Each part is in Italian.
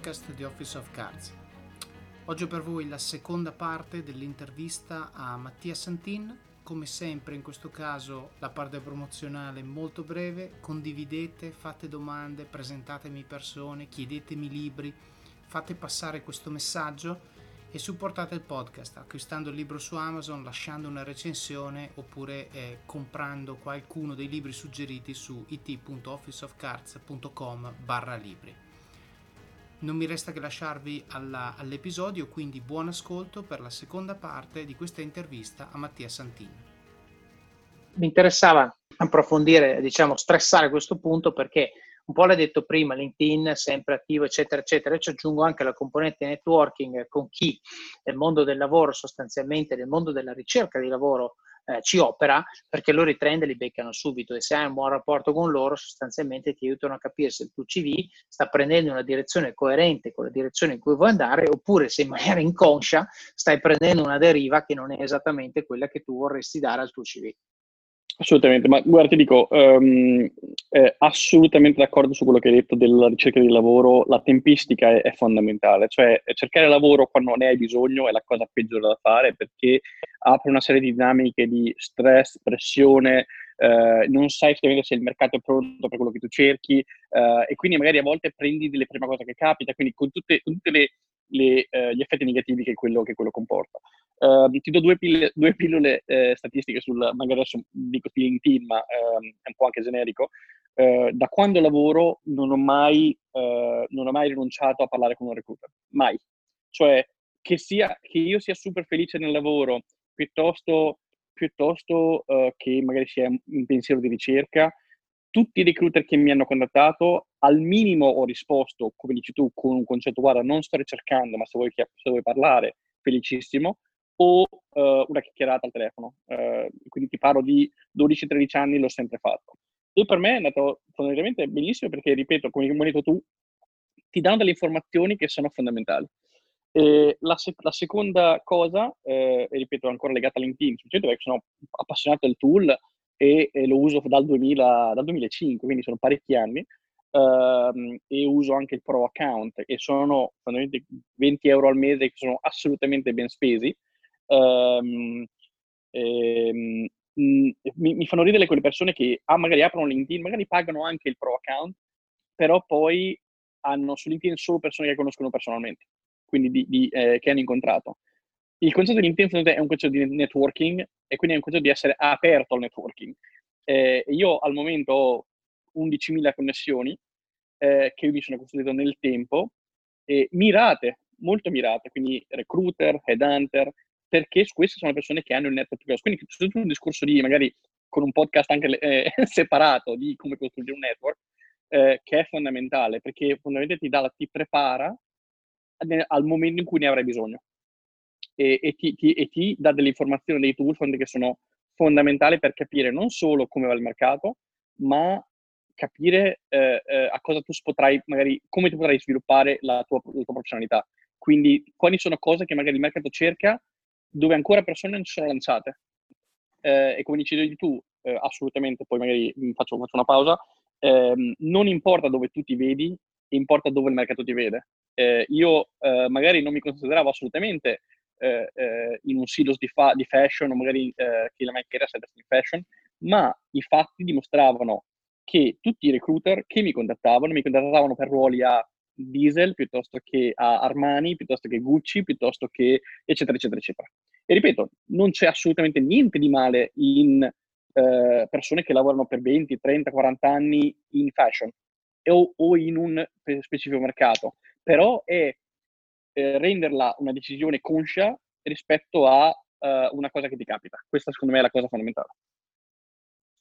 podcast di Office of Cards. Oggi ho per voi la seconda parte dell'intervista a Mattia Santin. Come sempre in questo caso la parte promozionale è molto breve, condividete, fate domande, presentatemi persone, chiedetemi libri, fate passare questo messaggio e supportate il podcast acquistando il libro su Amazon, lasciando una recensione oppure eh, comprando qualcuno dei libri suggeriti su it.officeofcards.com barra libri. Non mi resta che lasciarvi alla, all'episodio, quindi buon ascolto per la seconda parte di questa intervista a Mattia Santini. Mi interessava approfondire, diciamo, stressare questo punto perché un po' l'hai detto prima, LinkedIn sempre attivo, eccetera, eccetera. Io ci aggiungo anche la componente networking con chi nel mondo del lavoro, sostanzialmente nel mondo della ricerca di lavoro, eh, ci opera perché loro i trend li beccano subito e se hai un buon rapporto con loro sostanzialmente ti aiutano a capire se il tuo CV sta prendendo una direzione coerente con la direzione in cui vuoi andare oppure se in maniera inconscia stai prendendo una deriva che non è esattamente quella che tu vorresti dare al tuo CV. Assolutamente, ma guarda, ti dico, um, eh, assolutamente d'accordo su quello che hai detto della ricerca di lavoro, la tempistica è, è, fondamentale, cioè cercare lavoro quando ne hai bisogno è la cosa peggiore da fare perché apre una serie di dinamiche di stress, pressione, eh, non sai effettivamente se il mercato è pronto per quello che tu cerchi eh, e quindi magari a volte prendi delle prime cose che capita, quindi con tutte, con tutte le le, eh, gli effetti negativi che quello, che quello comporta. Uh, ti do due, pille, due pillole eh, statistiche sul, magari adesso dico LinkedIn, ma eh, è un po' anche generico. Uh, da quando lavoro non ho, mai, uh, non ho mai rinunciato a parlare con un recruiter, mai. Cioè, che, sia, che io sia super felice nel lavoro, piuttosto, piuttosto che magari sia un pensiero di ricerca, tutti i recruiter che mi hanno contattato, al minimo ho risposto, come dici tu, con un concetto, guarda, non sto ricercando, ma se vuoi, se vuoi parlare, felicissimo, o uh, una chiacchierata al telefono. Uh, quindi ti parlo di 12-13 anni, l'ho sempre fatto. E per me è andato fondamentalmente benissimo perché, ripeto, come hai detto tu, ti danno delle informazioni che sono fondamentali. La, sec- la seconda cosa, eh, e ripeto ancora legata a LinkedIn, sono appassionato del tool, e, e lo uso dal, 2000, dal, 2005, quindi sono parecchi anni, uh, e uso anche il Pro Account e sono fondamentalmente 20 euro al mese che sono assolutamente ben spesi. Um, ehm, mi, mi, fanno ridere quelle persone che ah, magari aprono LinkedIn, magari pagano anche il Pro Account, però poi hanno su LinkedIn solo persone che conoscono personalmente, quindi di, di, eh, che hanno incontrato il concetto di intento è un concetto di networking e quindi è un concetto di essere aperto al networking. Eh, io al momento ho 11.000 connessioni eh, che mi sono costruito nel tempo, eh, mirate, molto mirate, quindi recruiter, headhunter, perché queste sono le persone che hanno il network più grosso. Quindi c'è tutto un discorso di magari con un podcast anche eh, separato di come costruire un network, eh, che è fondamentale, perché fondamentalmente ti, dà, ti prepara al momento in cui ne avrai bisogno e, e, ti, ti, e ti, dà delle informazioni, dei tools che sono fondamentali per capire non solo come va il mercato, ma capire eh, eh, a cosa tu potrai, magari, come tu potrai sviluppare la tua, la tua, professionalità. Quindi, quali sono cose che magari il mercato cerca dove ancora persone non ci sono lanciate. Eh, e come dicevi tu, eh, assolutamente, poi magari faccio, faccio una pausa, ehm, non importa dove tu ti vedi, importa dove il mercato ti vede. Eh, io eh, magari non mi consideravo assolutamente in un silos di, fa- di, fashion o magari eh, che la mia carriera sia in fashion, ma i fatti dimostravano che tutti i recruiter che mi contattavano, mi contattavano per ruoli a Diesel piuttosto che a Armani, piuttosto che Gucci, piuttosto che eccetera, eccetera, eccetera. E ripeto, non c'è assolutamente niente di male in eh, persone che lavorano per 20, 30, 40 anni in fashion o, o in un specifico mercato, però è eh, renderla una decisione conscia rispetto a uh, una cosa che ti capita. Questa secondo me è la cosa fondamentale.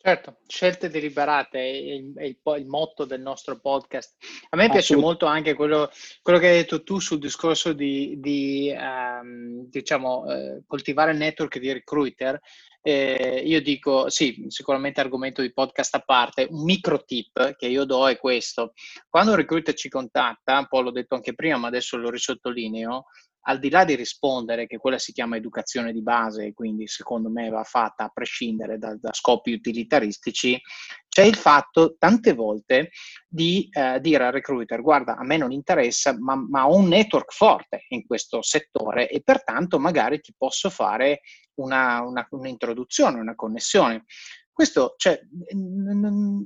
Certo, scelte deliberate è il, è il, il, motto del nostro podcast. A me piace molto anche quello, quello, che hai detto tu sul discorso di, di um, diciamo, uh, coltivare il network di recruiter. Eh, io dico, sì, sicuramente argomento di podcast a parte, un micro tip che io do è questo. Quando un recruiter ci contatta, un po' l'ho detto anche prima, ma adesso lo risottolineo, al di là di rispondere che quella si chiama educazione di base quindi secondo me va fatta a prescindere da, da scopi utilitaristici, c'è il fatto tante volte di eh, dire al recruiter guarda a me non interessa ma, ma, ho un network forte in questo settore e pertanto magari ti posso fare una, una, un'introduzione, una connessione. Questo cioè,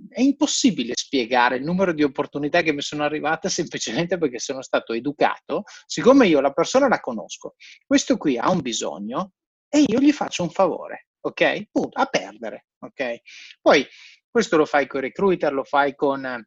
è impossibile spiegare il numero di opportunità che mi sono arrivate semplicemente perché sono stato educato, siccome io la persona la conosco, questo qui ha un bisogno e io gli faccio un favore, ok? Punto, a perdere, ok? Poi questo lo fai con i recruiter, lo fai con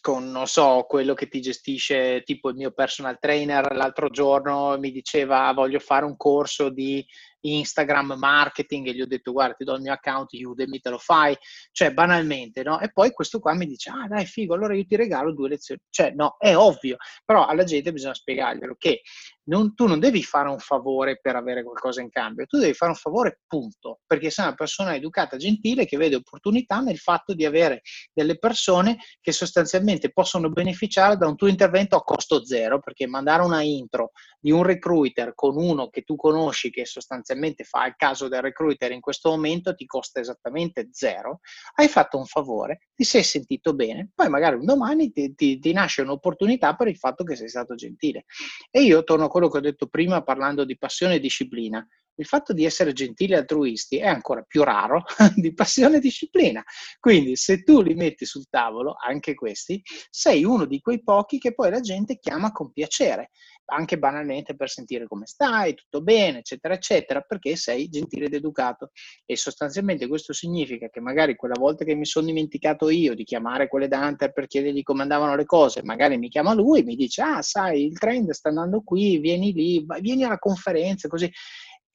con, non so, quello che ti gestisce, tipo il mio personal trainer l'altro giorno mi diceva voglio fare un corso di Instagram marketing e gli ho detto guarda ti do il mio account Udemy, te lo fai, cioè banalmente, no? E poi questo qua mi dice ah dai figo, allora io ti regalo due lezioni, cioè no, è ovvio, però alla gente bisogna spiegarglielo che non, tu non devi fare un favore per avere qualcosa in cambio, tu devi fare un favore punto, perché sei una persona educata, gentile, che vede opportunità nel fatto di avere delle persone che sostanzialmente possono beneficiare da un tuo intervento a costo zero, perché mandare una intro di un recruiter con uno che tu conosci, che sostanzialmente fa il caso del recruiter in questo momento, ti costa esattamente zero, hai fatto un favore, ti sei sentito bene, poi magari un domani ti, ti, ti nasce un'opportunità per il fatto che sei stato gentile. E io torno quello che ho detto prima parlando di passione e disciplina. Il fatto di essere gentili e altruisti è ancora più raro di passione e disciplina. Quindi se tu li metti sul tavolo, anche questi, sei uno di quei pochi che poi la gente chiama con piacere, anche banalmente per sentire come stai, tutto bene, eccetera, eccetera, perché sei gentile ed educato. E sostanzialmente questo significa che magari quella volta che mi sono dimenticato io di chiamare quelle da Hunter per chiedergli come andavano le cose, magari mi chiama lui e mi dice, ah sai, il trend sta andando qui, vieni lì, vieni alla conferenza, così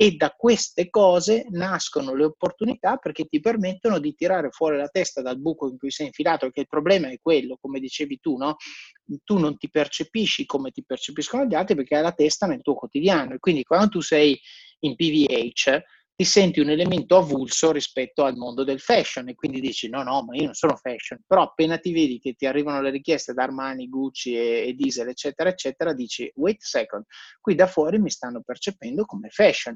e da queste cose nascono le opportunità perché ti permettono di tirare fuori la testa dal buco in cui sei infilato, perché il problema è quello, come dicevi tu, no? tu non ti percepisci come ti percepiscono gli altri perché hai la testa nel tuo quotidiano e quindi quando tu sei in PVH ti senti un elemento avulso rispetto al mondo del fashion e quindi dici no, no, ma io non sono fashion, però appena ti vedi che ti arrivano le richieste da Armani, Gucci e, e Diesel, eccetera, eccetera, dici wait a second, qui da fuori mi stanno percependo come fashion.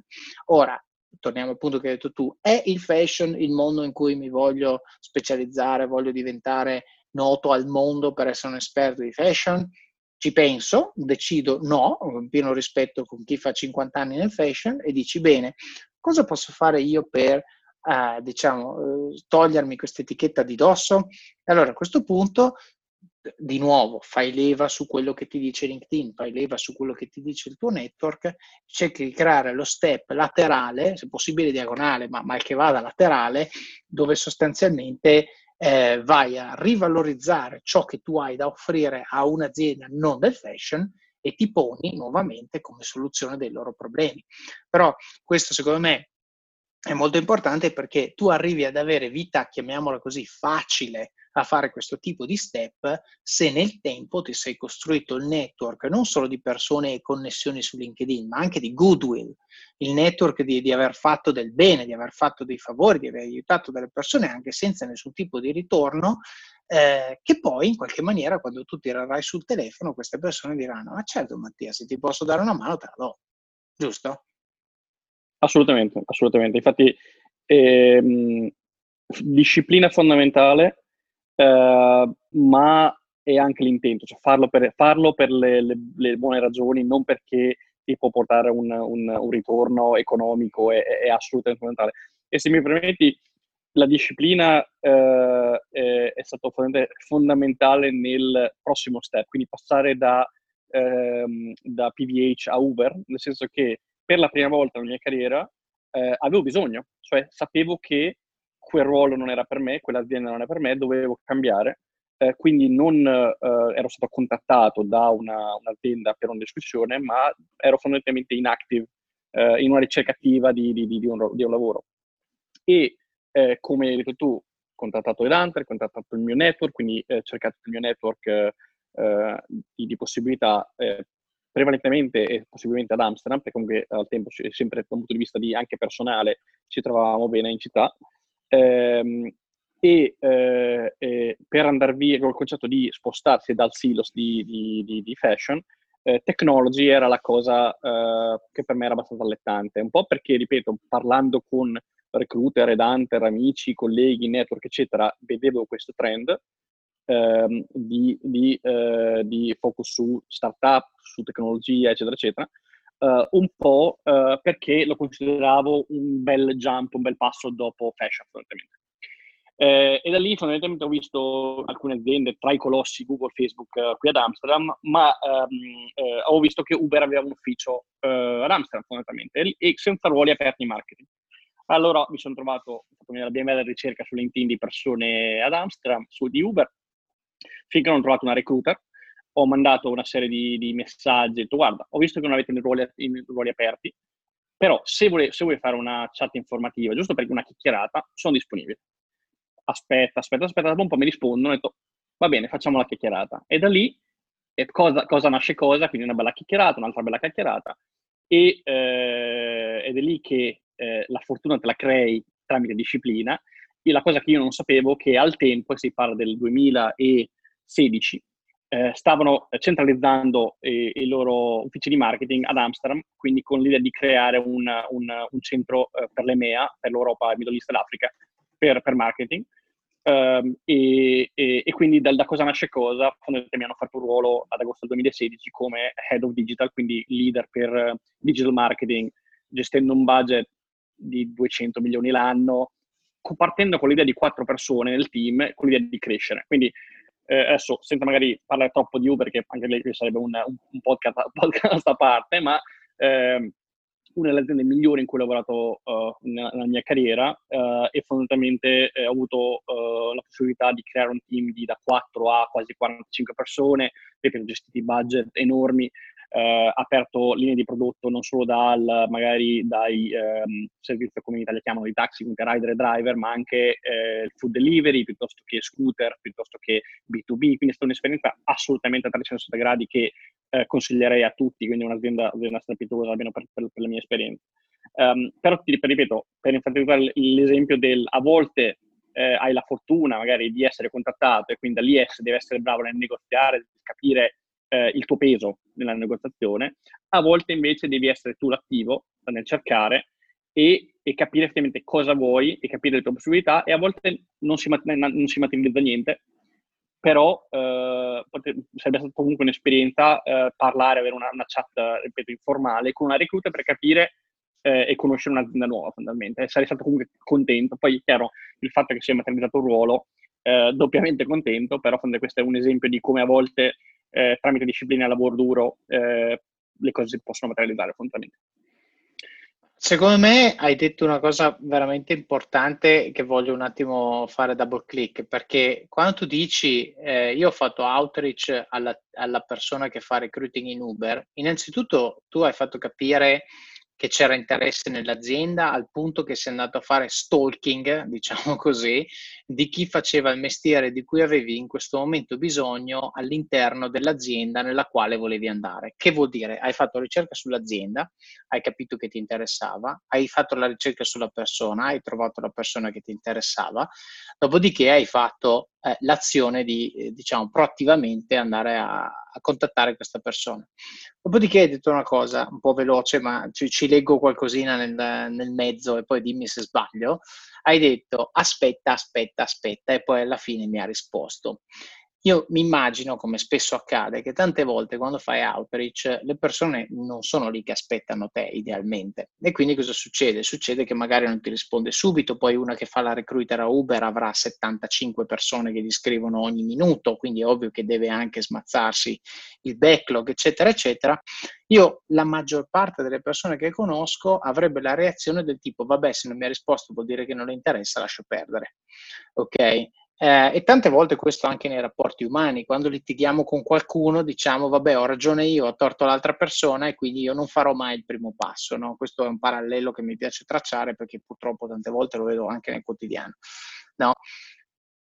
Ora, torniamo al punto che hai detto tu, è il fashion il mondo in cui mi voglio specializzare, voglio diventare noto al mondo per essere un esperto di fashion? Ci penso, decido no, in pieno rispetto con chi fa 50 anni nel fashion e dici bene, cosa posso fare io per eh, diciamo, eh, togliermi questa etichetta di dosso? Allora a questo punto, di nuovo, fai leva su quello che ti dice LinkedIn, fai leva su quello che ti dice il tuo network, cerchi di creare lo step laterale, se possibile diagonale, ma mal che vada laterale, dove sostanzialmente eh, vai a rivalorizzare ciò che tu hai da offrire a un'azienda non del fashion e ti poni nuovamente come soluzione dei loro problemi. Però questo secondo me è molto importante perché tu arrivi ad avere vita, chiamiamola così, facile a fare questo tipo di step se nel tempo ti sei costruito il network non solo di persone e connessioni su LinkedIn, ma anche di goodwill, il network di, di aver fatto del bene, di aver fatto dei favori, di aver aiutato delle persone anche senza nessun tipo di ritorno, eh, che poi in qualche maniera quando tu tirerai sul telefono queste persone diranno, ma certo Mattia, se ti posso dare una mano te la do, giusto? Assolutamente, assolutamente. Infatti, ehm, disciplina fondamentale eh, ma è anche l'intento, cioè farlo per, farlo per le, le, le, buone ragioni, non perché ti può portare un, un, un ritorno economico, è, è, assolutamente fondamentale. E se mi permetti, la disciplina eh, è, è stata fondamentale nel prossimo step, quindi passare da, ehm, da PVH a Uber, nel senso che per la prima volta nella mia carriera eh, avevo bisogno, cioè sapevo che quel ruolo non era per me, quell'azienda non era per me, dovevo cambiare. Eh, quindi non eh, ero stato contattato da una, un'azienda per una discussione, ma ero fondamentalmente in active, eh, in una ricerca attiva di, di, di, un, di un, lavoro. E eh, come hai detto tu, contattato Headhunter, contattato il mio network, quindi eh, cercato il mio network eh, di, possibilità prevalentemente e possibilmente ad Amsterdam, perché comunque al tempo, sempre dal punto di vista anche personale, ci trovavamo bene in città. Ehm, e eh, eh, per andare via col concetto di spostarsi dal silos di, di, di, di fashion, eh, technology era la cosa eh, che per me era abbastanza allettante, un po' perché, ripeto, parlando con recruiter, ed hunter, amici, colleghi, network, eccetera, vedevo questo trend ehm, di, di, eh, di, focus su startup, su tecnologia, eccetera, eccetera, eh, un po' eh, perché lo consideravo un bel jump, un bel passo dopo fashion, fondamentalmente. Eh, e da lì fondamentalmente ho visto alcune aziende tra i colossi Google, Facebook eh, qui ad Amsterdam, ma ehm, eh, ho visto che Uber aveva un ufficio eh, ad Amsterdam fondamentalmente e, senza ruoli aperti in marketing. Allora mi sono trovato, ho fatto la mia bella ricerca su LinkedIn di persone ad Amsterdam, su di Uber, finché non ho trovato una recruiter, ho mandato una serie di, di messaggi, ho detto guarda, ho visto che non avete i ruoli, ruoli aperti, però se vuoi, se vuoi fare una chat informativa, giusto perché una chiacchierata, sono disponibile aspetta, aspetta, aspetta, dopo un po' mi rispondono, ho detto, va bene, facciamo la chiacchierata. E da lì, e cosa, cosa, nasce cosa, quindi una bella chiacchierata, un'altra bella chiacchierata, e, eh, ed è lì che eh, la fortuna te la crei tramite disciplina, e la cosa che io non sapevo è che al tempo, si parla del 2016, eh, stavano centralizzando eh, i loro uffici di marketing ad Amsterdam, quindi con l'idea di creare un, un, un centro eh, per l'EMEA, per l'Europa, Middle East e l'Africa, per, per marketing. Um, e, e, e, quindi da, da, cosa nasce cosa, fondamentalmente mi hanno fatto un ruolo ad agosto del 2016 come Head of Digital, quindi leader per uh, digital marketing, gestendo un budget di 200 milioni l'anno, partendo con l'idea di quattro persone nel team, con l'idea di crescere. Quindi eh, adesso, senza magari parlare troppo di Uber, che anche lì sarebbe un, un podcast, podcast, a parte, ma eh, una delle aziende migliori in cui ho lavorato uh, nella mia carriera uh, e fondamentalmente eh, ho avuto uh, la possibilità di creare un team di da 4 a quasi 45 persone, ripeto, gestiti budget enormi, eh, aperto linee di prodotto non solo dal, magari dai ehm, servizi come in Italia chiamano di taxi, quindi rider e driver, ma anche eh, food delivery piuttosto che scooter, piuttosto che B2B, quindi è stata un'esperienza assolutamente a 360 gradi che eh, consiglierei a tutti, quindi un'azienda, un'azienda strepitosa almeno per, per, per la mia esperienza. Um, però ti ripeto, per enfatizzare l'esempio del a volte eh, hai la fortuna magari di essere contattato e quindi da lì devi essere bravo nel negoziare, capire eh, il tuo peso nella negoziazione, a volte invece devi essere tu l'attivo nel cercare e, e, capire effettivamente cosa vuoi e capire le tue possibilità e a volte non si, non si materializza niente, però eh, sarebbe stata comunque un'esperienza eh, parlare, avere una, una, chat, ripeto, informale con una recruiter per capire eh, e conoscere un'azienda nuova fondamentalmente. sarei stato comunque contento. Poi, chiaro, il fatto che sia materializzato un ruolo, eh, doppiamente contento, però questo è un esempio di come a volte eh, tramite disciplina e lavoro duro eh, le cose si possono materializzare fondamentalmente. Secondo me hai detto una cosa veramente importante che voglio un attimo fare double click perché quando tu dici eh, io ho fatto outreach alla, alla persona che fa recruiting in Uber, innanzitutto tu hai fatto capire che c'era interesse nell'azienda al punto che si è andato a fare stalking, diciamo così, di chi faceva il mestiere di cui avevi in questo momento bisogno all'interno dell'azienda nella quale volevi andare. Che vuol dire? Hai fatto ricerca sull'azienda, hai capito che ti interessava, hai fatto la ricerca sulla persona, hai trovato la persona che ti interessava, dopodiché hai fatto eh, l'azione di, eh, diciamo, proattivamente andare a, a, contattare questa persona. Dopodiché hai detto una cosa un po' veloce, ma ci, ci leggo qualcosina nel, nel mezzo e poi dimmi se sbaglio. Hai detto aspetta, aspetta, aspetta e poi alla fine mi ha risposto. Io mi immagino, come spesso accade, che tante volte quando fai outreach le persone non sono lì che aspettano te idealmente. E quindi cosa succede? Succede che magari non ti risponde subito, poi una che fa la recruiter a Uber avrà 75 persone che gli scrivono ogni minuto, quindi è ovvio che deve anche smazzarsi il backlog, eccetera, eccetera. Io, la maggior parte delle persone che conosco avrebbe la reazione del tipo, vabbè, se non mi ha risposto vuol dire che non le interessa, lascio perdere. Ok? Eh, e tante volte questo anche nei rapporti umani, quando litighiamo con qualcuno diciamo vabbè ho ragione io, ho torto l'altra persona e quindi io non farò mai il primo passo. No? Questo è un parallelo che mi piace tracciare perché purtroppo tante volte lo vedo anche nel quotidiano. No?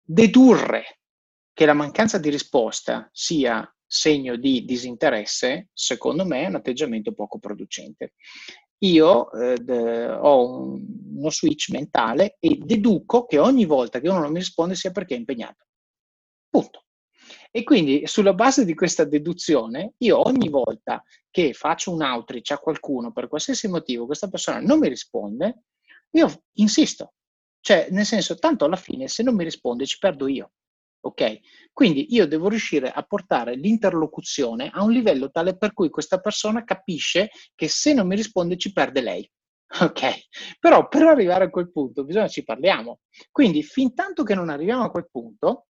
Dedurre che la mancanza di risposta sia segno di disinteresse, secondo me è un atteggiamento poco producente io eh, ho un, uno switch mentale e deduco che ogni volta che uno non mi risponde sia perché è impegnato. Punto. E quindi sulla base di questa deduzione, io ogni volta che faccio un outreach a qualcuno per qualsiasi motivo, questa persona non mi risponde, io insisto. Cioè, nel senso, tanto alla fine se non mi risponde ci perdo io. Ok? Quindi io devo riuscire a portare l'interlocuzione a un livello tale per cui questa persona capisce che se non mi risponde ci perde lei. Ok? Però per arrivare a quel punto bisogna ci parliamo. Quindi fin tanto che non arriviamo a quel punto,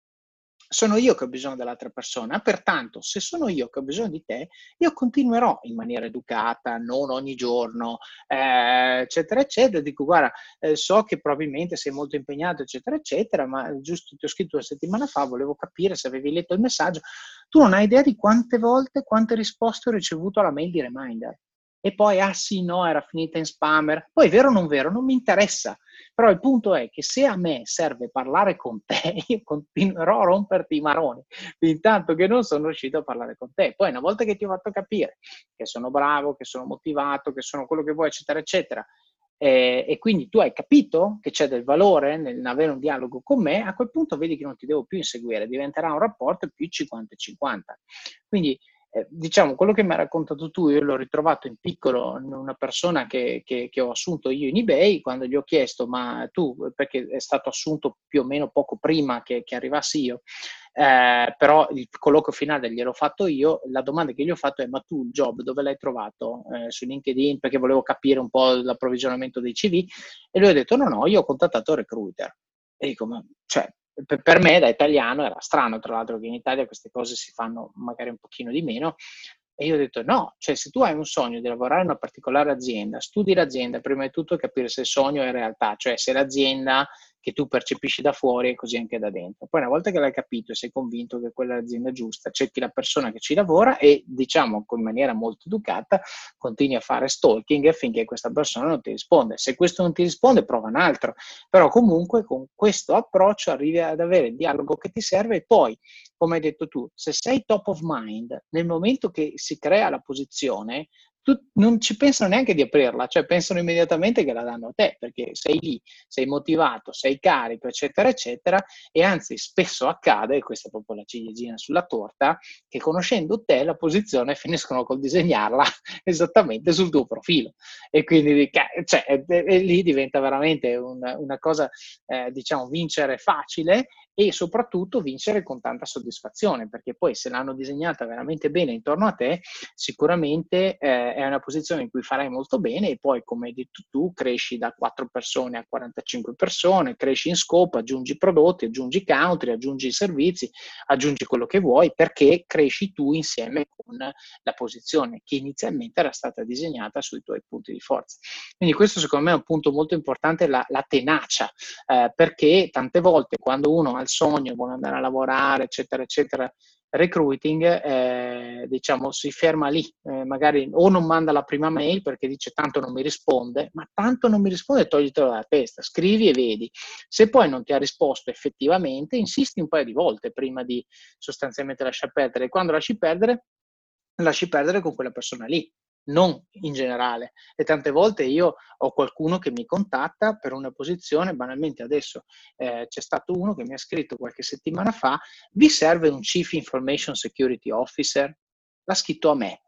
sono io che ho bisogno dell'altra persona, pertanto se sono io che ho bisogno di te, io continuerò in maniera educata, non ogni giorno, eh, eccetera, eccetera, dico guarda, eh, so che probabilmente sei molto impegnato, eccetera, eccetera, ma giusto ti ho scritto una settimana fa, volevo capire se avevi letto il messaggio, tu non hai idea di quante volte, quante risposte ho ricevuto alla mail di reminder. E poi, ah sì, no, era finita in spammer. Poi, vero o non vero, non mi interessa però il punto è che se a me serve parlare con te, io continuerò a romperti i maroni, intanto che non sono riuscito a parlare con te. Poi una volta che ti ho fatto capire che sono bravo, che sono motivato, che sono quello che vuoi, eccetera, eccetera, eh, e quindi tu hai capito che c'è del valore nell'avere un dialogo con me, a quel punto vedi che non ti devo più inseguire, diventerà un rapporto più 50-50. Quindi eh, diciamo, quello che mi hai raccontato tu, io l'ho ritrovato in piccolo in una persona che, che, che, ho assunto io in eBay, quando gli ho chiesto, ma tu, perché è stato assunto più o meno poco prima che, che arrivassi io, eh, però il colloquio finale gliel'ho fatto io, la domanda che gli ho fatto è, ma tu il job dove l'hai trovato? Eh, su LinkedIn, perché volevo capire un po' l'approvvigionamento dei CV, e lui ha detto, no, no, io ho contattato il recruiter. E dico, ma cioè, per me da italiano era strano, tra l'altro, che in Italia queste cose si fanno magari un pochino di meno. E io ho detto no, cioè se tu hai un sogno di lavorare in una particolare azienda, studi l'azienda prima di tutto capire se il sogno è realtà, cioè se l'azienda che tu percepisci da fuori e così anche da dentro. Poi una volta che l'hai capito e sei convinto che quella è l'azienda giusta, cerchi la persona che ci lavora e diciamo in maniera molto educata continui a fare stalking finché questa persona non ti risponde. Se questo non ti risponde prova un altro, però comunque con questo approccio arrivi ad avere il dialogo che ti serve e poi, come hai detto tu, se sei top of mind nel momento che si crea la posizione, non ci pensano neanche di aprirla, cioè pensano immediatamente che la danno a te, perché sei lì, sei motivato, sei carico, eccetera, eccetera, e anzi spesso accade, questa è proprio la ciliegina sulla torta, che conoscendo te la posizione finiscono col disegnarla esattamente sul tuo profilo. E quindi cioè, e lì diventa veramente un, una cosa, eh, diciamo, vincere facile e soprattutto vincere con tanta soddisfazione, perché poi se l'hanno disegnata veramente bene intorno a te, sicuramente eh, è una posizione in cui farai molto bene e poi, come hai detto tu, cresci da 4 persone a 45 persone, cresci in scopo, aggiungi prodotti, aggiungi country, aggiungi servizi, aggiungi quello che vuoi, perché cresci tu insieme con la posizione che inizialmente era stata disegnata sui tuoi punti di forza. Quindi questo secondo me è un punto molto importante, la, la tenacia, eh, perché tante volte quando uno il sogno, vuole andare a lavorare, eccetera, eccetera, recruiting, eh, diciamo, si ferma lì, eh, magari o non manda la prima mail perché dice tanto non mi risponde, ma tanto non mi risponde, toglitelo dalla testa, scrivi e vedi. Se poi non ti ha risposto effettivamente, insisti un paio di volte prima di sostanzialmente lasciar perdere. E quando lasci perdere, lasci perdere con quella persona lì non in generale. E tante volte io ho qualcuno che mi contatta per una posizione, banalmente adesso eh, c'è stato uno che mi ha scritto qualche settimana fa, vi serve un Chief Information Security Officer? L'ha scritto a me,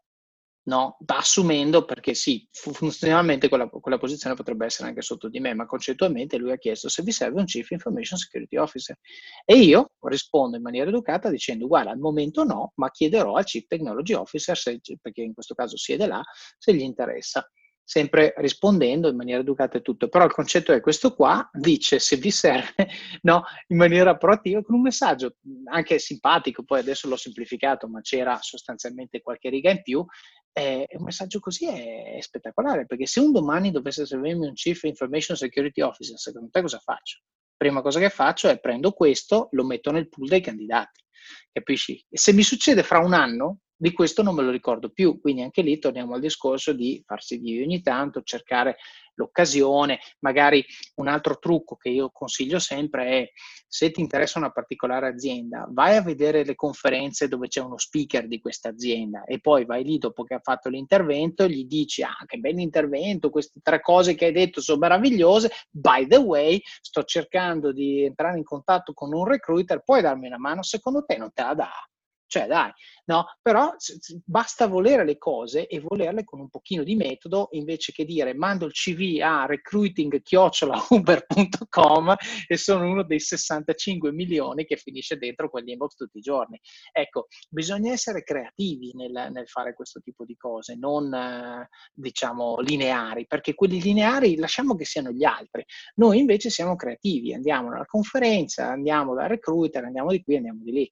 no? assumendo perché sì, funzionalmente quella, quella, posizione potrebbe essere anche sotto di me, ma concettualmente lui ha chiesto se vi serve un Chief Information Security Officer. E io rispondo in maniera educata dicendo guarda, al momento no, ma chiederò al Chief Technology Officer, se, perché in questo caso siede là, se gli interessa sempre rispondendo in maniera educata e tutto, però il concetto è questo qua, dice se vi serve, no, in maniera proattiva con un messaggio anche simpatico, poi adesso l'ho semplificato, ma c'era sostanzialmente qualche riga in più, eh, un messaggio così è, è, spettacolare, perché se un domani dovesse servirmi un Chief Information Security Officer, secondo te cosa faccio? Prima cosa che faccio è prendo questo, lo metto nel pool dei candidati, capisci? E se mi succede fra un anno, di questo non me lo ricordo più, quindi anche lì torniamo al discorso di farsi vivi ogni tanto, cercare l'occasione, magari un altro trucco che io consiglio sempre è se ti interessa una particolare azienda, vai a vedere le conferenze dove c'è uno speaker di questa azienda e poi vai lì dopo che ha fatto l'intervento, gli dici ah che bell'intervento, queste tre cose che hai detto sono meravigliose, by the way sto cercando di entrare in contatto con un recruiter, puoi darmi una mano, secondo te non te la dà? Cioè, dai, no? Però basta volere le cose e volerle con un pochino di metodo invece che dire mando il CV a recruiting-uber.com e sono uno dei 65 milioni che finisce dentro quegli inbox tutti i giorni. Ecco, bisogna essere creativi nel, nel fare questo tipo di cose, non eh, diciamo lineari, perché quelli lineari lasciamo che siano gli altri. Noi invece siamo creativi, andiamo alla conferenza, andiamo dal recruiter, andiamo di qui, andiamo di lì.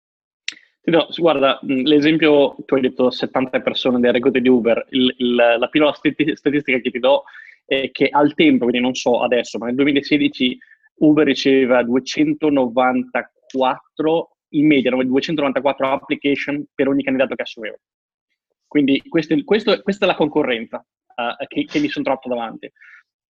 No, guarda, l'esempio, tu hai detto 70 persone del recluto di Uber, il, il, la pillola statistica che ti do è che al tempo, quindi non so adesso, ma nel 2016 Uber riceveva 294, in media 294 application per ogni candidato che assumeva. Quindi questo, questo, questa è la concorrenza uh, che, che mi sono trovato davanti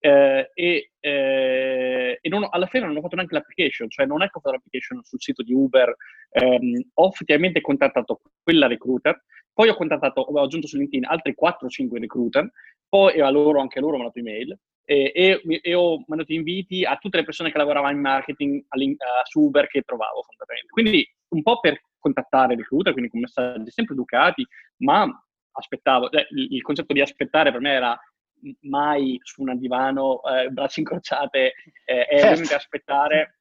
eh, e, eh, e non, alla fine non ho fatto neanche l'application, cioè non ho fatto l'application sul sito di Uber, ehm, ho effettivamente contattato quella recruiter, poi ho contattato, ho aggiunto su LinkedIn altri 4-5 recruiter, poi a loro, anche loro ho mandato email e, e, e, ho mandato inviti a tutte le persone che lavoravano in marketing uh, su Uber che trovavo fondamentalmente. Quindi un po' per contattare il recruiter, quindi con messaggi sempre educati, ma aspettavo, cioè, il, il concetto di aspettare per me era mai su un divano, eh, braccia incrociate, eh, è certo. aspettare,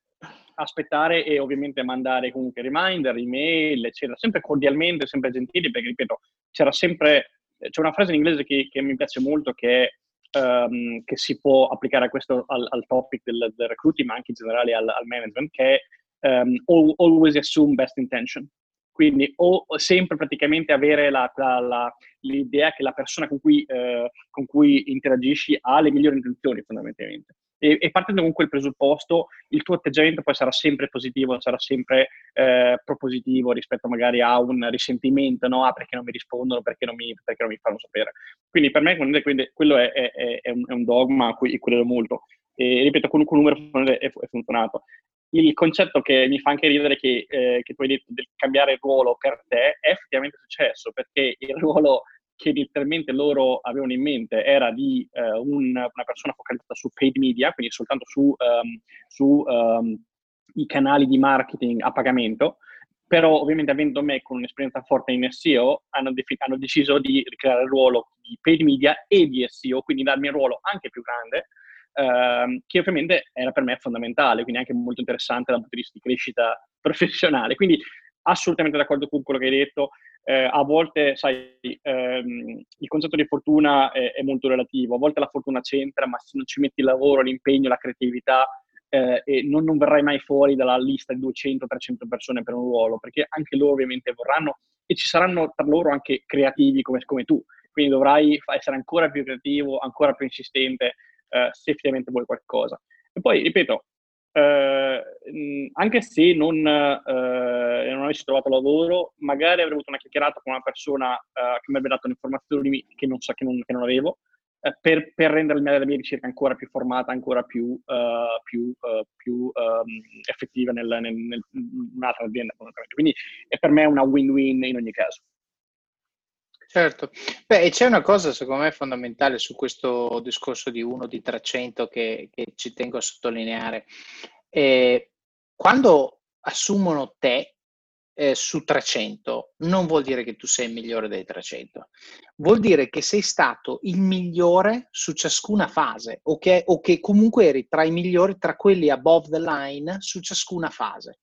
aspettare e ovviamente mandare comunque reminder, email, eccetera, sempre cordialmente, sempre gentili, perché ripeto, c'era sempre, c'è una frase in inglese che, che mi piace molto che è Um, che si può applicare a questo al, al topic del, del, recruiting, ma anche in generale al, al management, che è um, always assume best intention. Quindi o, sempre praticamente avere la, la, la, l'idea che la persona con cui, eh, con cui, interagisci ha le migliori intenzioni fondamentalmente. E, e, partendo con quel presupposto, il tuo atteggiamento poi sarà sempre positivo, sarà sempre eh, propositivo rispetto magari a un risentimento, no? Ah, perché non mi rispondono, perché non mi, perché non mi fanno sapere. Quindi per me quindi, quello è, è, è, un, è, un, dogma a cui credo molto. E ripeto, con, un numero è, funzionato il concetto che mi fa anche ridere che, eh, che tu hai detto del cambiare ruolo per te è effettivamente successo perché il ruolo che inizialmente loro avevano in mente era di uh, un, una persona focalizzata su paid media, quindi soltanto su, um, um, canali di marketing a pagamento, però ovviamente avendo me con un'esperienza forte in SEO hanno, defi- hanno deciso di ricreare il ruolo di paid media e di SEO, quindi darmi un ruolo anche più grande ehm, che ovviamente era per me fondamentale, quindi anche molto interessante dal punto di vista di crescita professionale. Quindi assolutamente d'accordo con quello che hai detto. Eh, a volte, sai, ehm, il concetto di fortuna è, è, molto relativo, a volte la fortuna c'entra, ma se non ci metti il lavoro, l'impegno, la creatività, eh, e non, non, verrai mai fuori dalla lista di 200-300 persone per un ruolo, perché anche loro ovviamente vorranno e ci saranno tra loro anche creativi come, come tu, quindi dovrai essere ancora più creativo, ancora più insistente, eh, se effettivamente vuoi qualcosa. E poi, ripeto, eh, anche se non, eh, non, avessi trovato lavoro, magari avrei avuto una chiacchierata con una persona eh, che mi avrebbe dato informazioni che non, so, che non, che non avevo, eh, per, per, rendere la mia ricerca ancora più formata, ancora più, più, più um, effettiva nel, nel, nel, in un'altra azienda. Quindi per me è una win-win in ogni caso. Certo, beh, c'è una cosa secondo me fondamentale su questo discorso di 1 di 300 che, che ci tengo a sottolineare. Eh, quando assumono te, eh, su 300 non vuol dire che tu sei il migliore dei 300, vuol dire che sei stato il migliore su ciascuna fase o o che comunque eri tra i migliori, tra quelli above the line su ciascuna fase.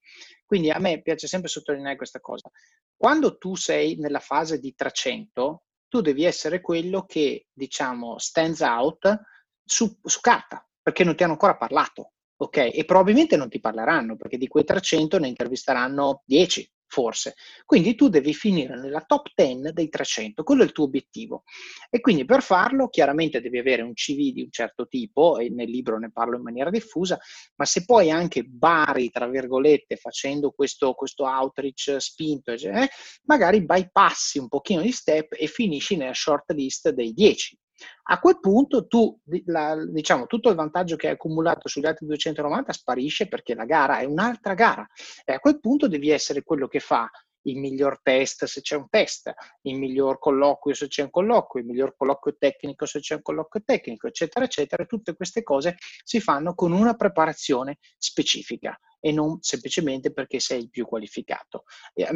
Quindi a me piace sempre sottolineare questa cosa. Quando tu sei nella fase di 300, tu devi essere quello che, diciamo, stands out su, su carta, perché non ti hanno ancora parlato, ok? E probabilmente non ti parleranno, perché di quei 300 ne intervisteranno 10, forse. Quindi tu devi finire nella top 10 dei 300, quello è il tuo obiettivo. E quindi per farlo chiaramente devi avere un CV di un certo tipo, e nel libro ne parlo in maniera diffusa, ma se poi anche bari, tra virgolette, facendo questo, questo outreach spinto, eh, magari bypassi un pochino di step e finisci nella short list dei 10. A quel punto tu, la, diciamo, tutto il vantaggio che hai accumulato sugli altri 290 sparisce perché la gara è un'altra gara e a quel punto devi essere quello che fa il miglior test se c'è un test, il miglior colloquio se c'è un colloquio, il miglior colloquio tecnico se c'è un colloquio tecnico, eccetera, eccetera. Tutte queste cose si fanno con una preparazione specifica e non semplicemente perché sei il più qualificato.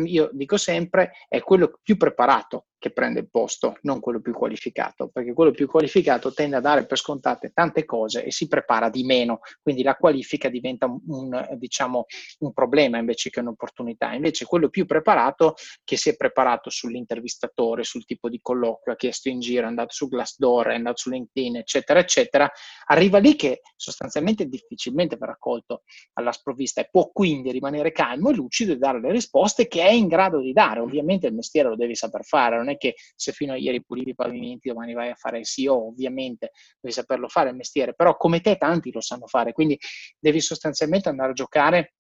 Io dico sempre, è quello più preparato che prende il posto, non quello più qualificato, perché quello più qualificato tende a dare per scontate tante cose e si prepara di meno, quindi la qualifica diventa un, un, diciamo, un problema invece che un'opportunità. Invece quello più preparato, che si è preparato sull'intervistatore, sul tipo di colloquio, ha chiesto in giro, è andato su Glassdoor, è andato su LinkedIn, eccetera, eccetera, arriva lì che sostanzialmente difficilmente verrà accolto alla sprovvista e può quindi rimanere calmo e lucido e dare le risposte che è in grado di dare. Ovviamente il mestiere lo devi saper fare, non è che se fino a ieri pulivi i pavimenti, domani vai a fare il CEO, ovviamente devi saperlo fare il mestiere, però come te tanti lo sanno fare, quindi devi sostanzialmente andare a giocare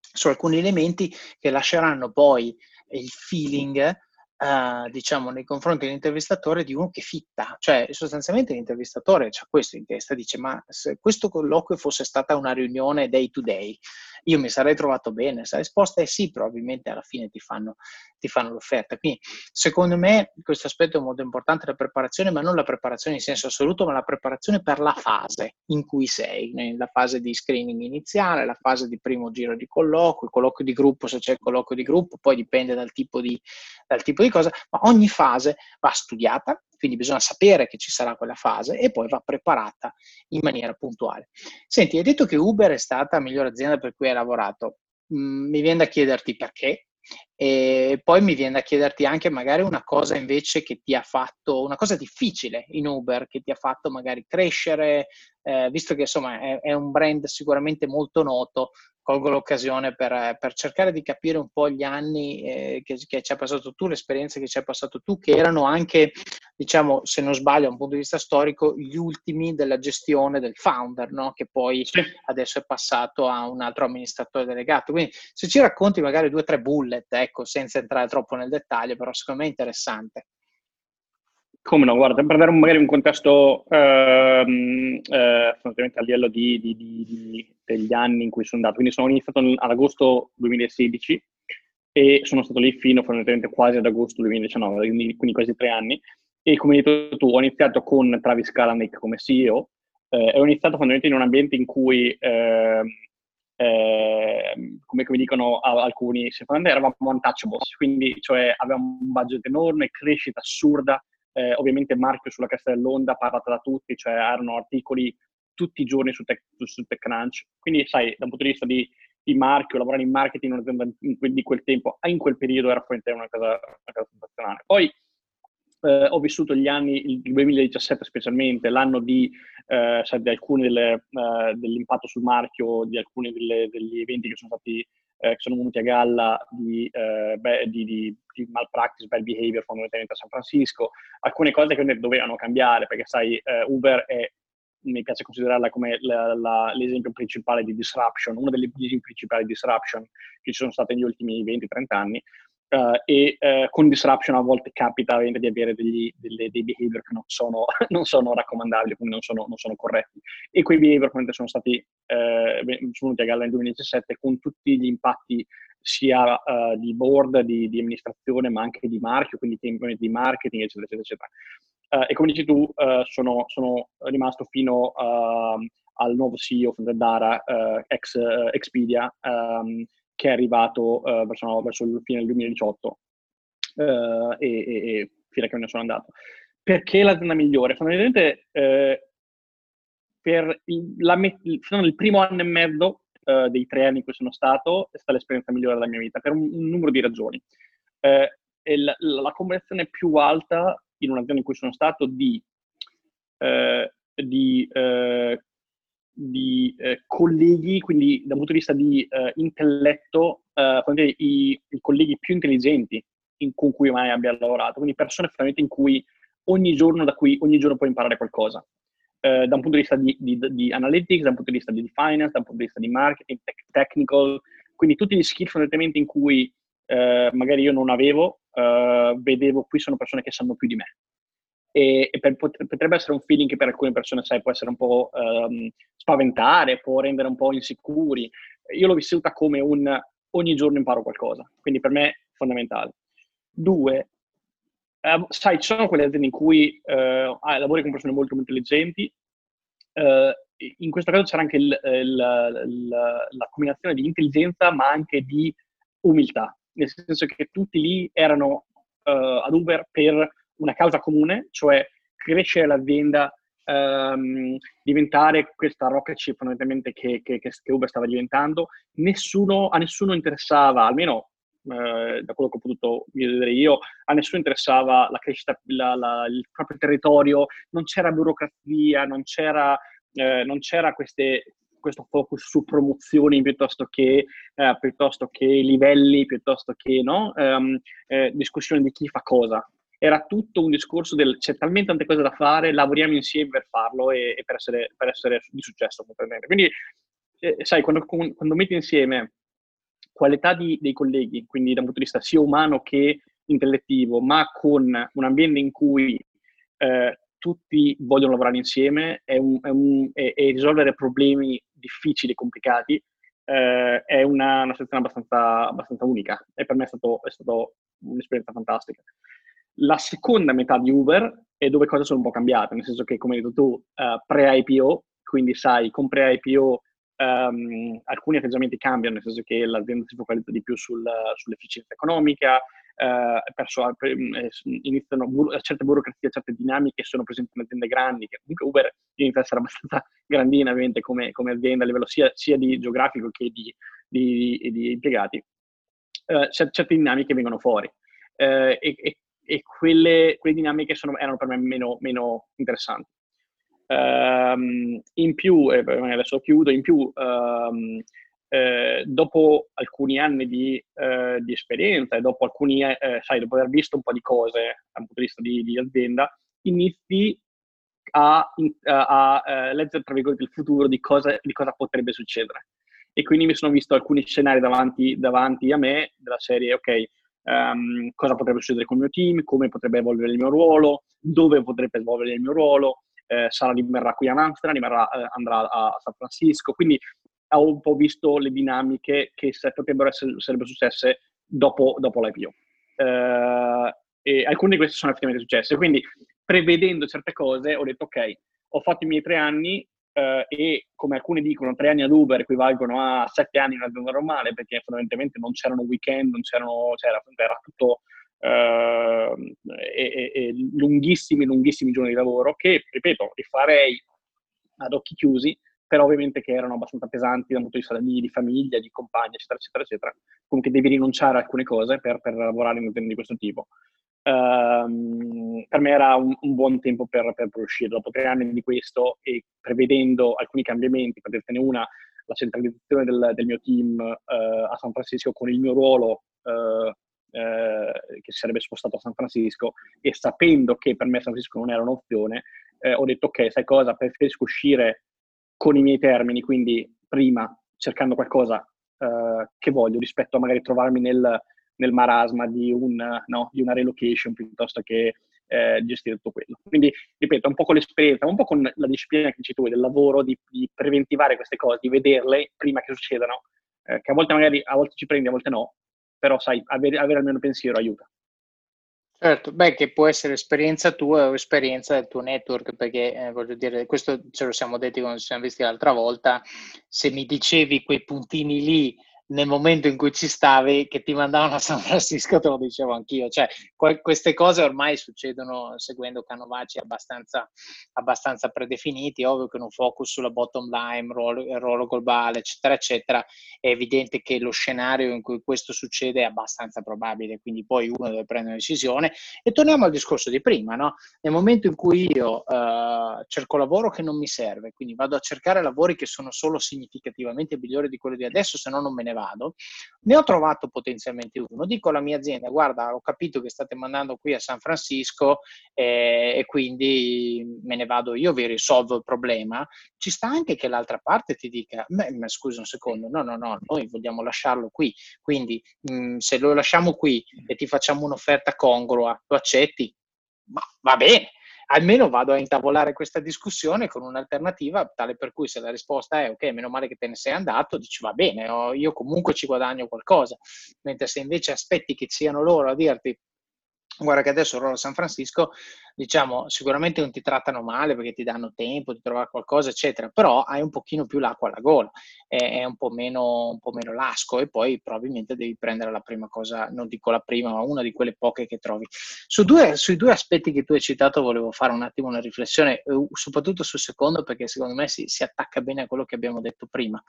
su alcuni elementi che lasceranno poi il feeling Uh, diciamo nei confronti dell'intervistatore di uno che fitta, cioè sostanzialmente l'intervistatore ha questo in testa, dice ma se questo colloquio fosse stata una riunione day to day, io mi sarei trovato bene, se la risposta è sì, probabilmente alla fine ti fanno, ti fanno l'offerta. Quindi secondo me questo aspetto è molto importante, la preparazione, ma non la preparazione in senso assoluto, ma la preparazione per la fase in cui sei, la fase di screening iniziale, la fase di primo giro di colloquio, il colloquio di gruppo, se c'è il colloquio di gruppo, poi dipende dal tipo di, dal tipo di cosa, ma ogni fase va studiata, quindi bisogna sapere che ci sarà quella fase e poi va preparata in maniera puntuale. Senti, hai detto che Uber è stata la migliore azienda per cui hai lavorato. Mm, mi viene da chiederti perché, e poi mi viene da chiederti anche magari una cosa invece che ti ha fatto, una cosa difficile in Uber che ti ha fatto magari crescere, eh, visto che insomma è, è, un brand sicuramente molto noto, colgo l'occasione per, per cercare di capire un po' gli anni eh, che, che, ci hai passato tu, l'esperienza che ci hai passato tu, che erano anche, diciamo, se non sbaglio, da un punto di vista storico, gli ultimi della gestione del founder, no? che poi sì. adesso è passato a un altro amministratore delegato. Quindi se ci racconti magari due o tre bullet, ecco, senza entrare troppo nel dettaglio, però secondo me è interessante. Come no, guarda, per dare magari un contesto ehm, eh, a livello di, di, di, degli anni in cui sono andato, quindi sono iniziato ad agosto 2016 e sono stato lì fino quasi ad agosto 2019, quindi, quindi quasi tre anni. E come hai detto tu, ho iniziato con Travis Kalanick come CEO eh, ho iniziato fondamentalmente in un ambiente in cui, eh, eh, come, come, dicono alcuni, secondo me eravamo untouchables, quindi cioè avevamo un budget enorme, crescita assurda, eh, ovviamente marchio sulla cresta dell'onda, parlata da tutti, cioè erano articoli tutti i giorni su, tech, su TechCrunch. Quindi, sai, dal punto di vista di, di marchio, lavorare in marketing in un'azienda di quel tempo, in quel periodo era una cosa, una cosa sensazionale. Poi eh, ho vissuto gli anni, il 2017 specialmente, l'anno di, eh, sai, di alcuni delle, uh, dell'impatto sul marchio, di alcuni delle, degli eventi che sono stati eh, che sono venuti a galla di, eh, beh, di, di, di, malpractice, bad behavior fondamentalmente a San Francisco, alcune cose che dovevano cambiare perché sai eh, Uber è mi piace considerarla come la, la, l'esempio principale di disruption, uno degli esempi principali di disruption che ci sono state negli ultimi 20-30 anni, Uh, e uh, con disruption a volte capita di avere degli, delle, dei behavior che non sono, non sono raccomandabili, quindi non sono, non sono, corretti. E quei behavior sono stati uh, venuti a galla nel 2017 con tutti gli impatti sia di board, di, di, amministrazione, ma anche di marchio, quindi di marketing, eccetera, eccetera, eccetera. e come dici tu, sono, sono, rimasto fino al nuovo CEO, Dara, ex Expedia, um, che è arrivato uh, verso, verso, il fine del 2018 uh, e, e, e fino a che me ne sono andato. Perché l'azienda migliore? Fondamentalmente uh, per il, la, al primo anno e mezzo dei tre anni in cui sono stato è stata l'esperienza migliore della mia vita per un, un numero di ragioni. La, la, conversione più alta in un'azienda in cui sono stato di, di di eh, colleghi, quindi dal punto di vista di eh, intelletto, eh, i, i, colleghi più intelligenti in, con cui mai abbia lavorato, quindi persone effettivamente in cui ogni giorno, da cui ogni giorno puoi imparare qualcosa. Eh, da un punto di vista di, di, di, analytics, da un punto di vista di finance, da un punto di vista di marketing, tech, technical, quindi tutti gli skill fondamentalmente in cui eh, magari io non avevo, eh, vedevo qui sono persone che sanno più di me e, e per, potrebbe essere un feeling che per alcune persone, sai, può essere un po' um, spaventare, può rendere un po' insicuri. Io l'ho vissuta come un ogni giorno imparo qualcosa, quindi per me è fondamentale. Due, eh, sai, ci sono quelle aziende in cui eh, lavori con persone molto, molto intelligenti, eh, in questo caso c'era anche il, il, il, la combinazione di intelligenza ma anche di umiltà, nel senso che tutti lì erano uh, ad Uber per una causa comune, cioè crescere l'azienda, ehm, diventare questa rocket ship fondamentalmente che, che, che, Uber stava diventando. Nessuno, a nessuno interessava, almeno eh, da quello che ho potuto vedere io, a nessuno interessava la crescita, la, la, il proprio territorio, non c'era burocrazia, non c'era, eh, non c'era queste, questo focus su promozioni piuttosto che, eh, piuttosto che livelli, piuttosto che no? um, eh, discussione di chi fa cosa era tutto un discorso del c'è talmente tante cose da fare, lavoriamo insieme per farlo e, e per, essere, per, essere, di successo. Quindi, eh, sai, quando, quando, metti insieme qualità di, dei colleghi, quindi da un punto di vista sia umano che intellettivo, ma con un ambiente in cui eh, tutti vogliono lavorare insieme e, risolvere problemi difficili e complicati, eh, è una, una situazione abbastanza, abbastanza, unica e per me è stato, è stato un'esperienza fantastica. La seconda metà di Uber è dove cose sono un po' cambiate, nel senso che, come hai detto tu, uh, pre-IPO, quindi sai, con pre-IPO um, ehm, alcuni atteggiamenti cambiano, nel senso che l'azienda si focalizza di più sul, sull'efficienza economica, uh, perso- eh, iniziano bur- certe burocrazie, certe dinamiche sono presenti in aziende grandi, che comunque Uber inizia a essere abbastanza grandina ovviamente come, come azienda a livello sia, sia di geografico che di, di, di, impiegati. Uh, certe dinamiche vengono fuori. Uh, e, e, e quelle, quelle dinamiche sono, erano per me meno, meno interessanti. Um, in più, adesso chiudo, in più, um, eh, dopo alcuni anni di, eh, di, esperienza e dopo alcuni, eh, sai, dopo aver visto un po' di cose dal punto di vista di, di azienda, inizi a, a, a eh, leggere, tra virgolette, il futuro di cosa, di cosa, potrebbe succedere. E quindi mi sono visto alcuni scenari davanti, davanti a me, della serie, ok, um, cosa potrebbe succedere con il mio team, come potrebbe evolvere il mio ruolo, dove potrebbe evolvere il mio ruolo. Eh, Sara rimarrà qui a Amsterdam, rimarrà, eh, andrà a San Francisco, quindi ho un po' visto le dinamiche che potrebbero essere sarebbero successe dopo, dopo l'IPO. Eh, e alcune di queste sono effettivamente successe, quindi prevedendo certe cose ho detto ok, ho fatto i miei tre anni, eh, e come alcuni dicono tre anni ad Uber equivalgono a sette anni in un'azienda normale perché fondamentalmente non c'erano weekend, non c'erano, c'era, era tutto eh, e, e, lunghissimi, lunghissimi giorni di lavoro che, ripeto, rifarei ad occhi chiusi, però ovviamente che erano abbastanza pesanti dal punto di vista di, di famiglia, di compagni, eccetera, eccetera, eccetera. Comunque devi rinunciare a alcune cose per, per lavorare in un'azienda di questo tipo. Uh, per me era un, un buon tempo per, per, uscire. Dopo tre anni di questo e prevedendo alcuni cambiamenti, per dirtene una, la centralizzazione del, del mio team uh, a San Francisco con il mio ruolo uh, che si sarebbe spostato a San Francisco e sapendo che per me San Francisco non era un'opzione, ho detto ok, sai cosa, preferisco uscire con i miei termini, quindi prima cercando qualcosa che voglio rispetto a magari trovarmi nel nel marasma di, un, no, di una relocation piuttosto che eh, gestire tutto quello. Quindi, ripeto, un po' con l'esperienza, un po' con la disciplina che dici tu del lavoro, di, di preventivare queste cose, di vederle prima che succedano, eh, che a volte magari a volte ci prendi, a volte no, però sai, avere, avere almeno pensiero aiuta. Certo, beh, che può essere esperienza tua o esperienza del tuo network, perché eh, voglio dire, questo ce lo siamo detti quando ci siamo visti l'altra volta, se mi dicevi quei puntini lì nel momento in cui ci stavi, che ti mandavano a San Francisco, te lo dicevo anch'io. Cioè, que- queste cose ormai succedono seguendo canovacci abbastanza, abbastanza predefiniti, ovvio che un focus sulla bottom line, ruolo, ruolo globale, eccetera, eccetera, è evidente che lo scenario in cui questo succede è abbastanza probabile, quindi poi uno deve prendere una decisione. E torniamo al discorso di prima, no? Nel momento in cui io uh, cerco lavoro che non mi serve, quindi vado a cercare lavori che sono solo significativamente migliori di quello di adesso, se no non me ne vado, ne ho trovato potenzialmente uno. Dico alla mia azienda, guarda, ho capito che state mandando qui a San Francisco eh, e quindi me ne vado io, vi risolvo il problema. Ci sta anche che l'altra parte ti dica, ma scusa un secondo, no, no, no, noi vogliamo lasciarlo qui, quindi mh, mm, se lo lasciamo qui e ti facciamo un'offerta congrua, lo accetti? Ma va bene, almeno vado a intavolare questa discussione con un'alternativa tale per cui se la risposta è ok, meno male che te ne sei andato, dici va bene, io comunque ci guadagno qualcosa, mentre se invece aspetti che siano loro a dirti guarda che adesso loro a San Francisco diciamo, sicuramente non ti trattano male perché ti danno tempo di trovare qualcosa, eccetera, però hai un pochino più l'acqua alla gola, è, è un, po meno, un po' meno lasco e poi probabilmente devi prendere la prima cosa, non dico la prima, ma una di quelle poche che trovi. Su due, sui due aspetti che tu hai citato volevo fare un attimo una riflessione, eh, soprattutto sul secondo perché secondo me si, si attacca bene a quello che abbiamo detto prima.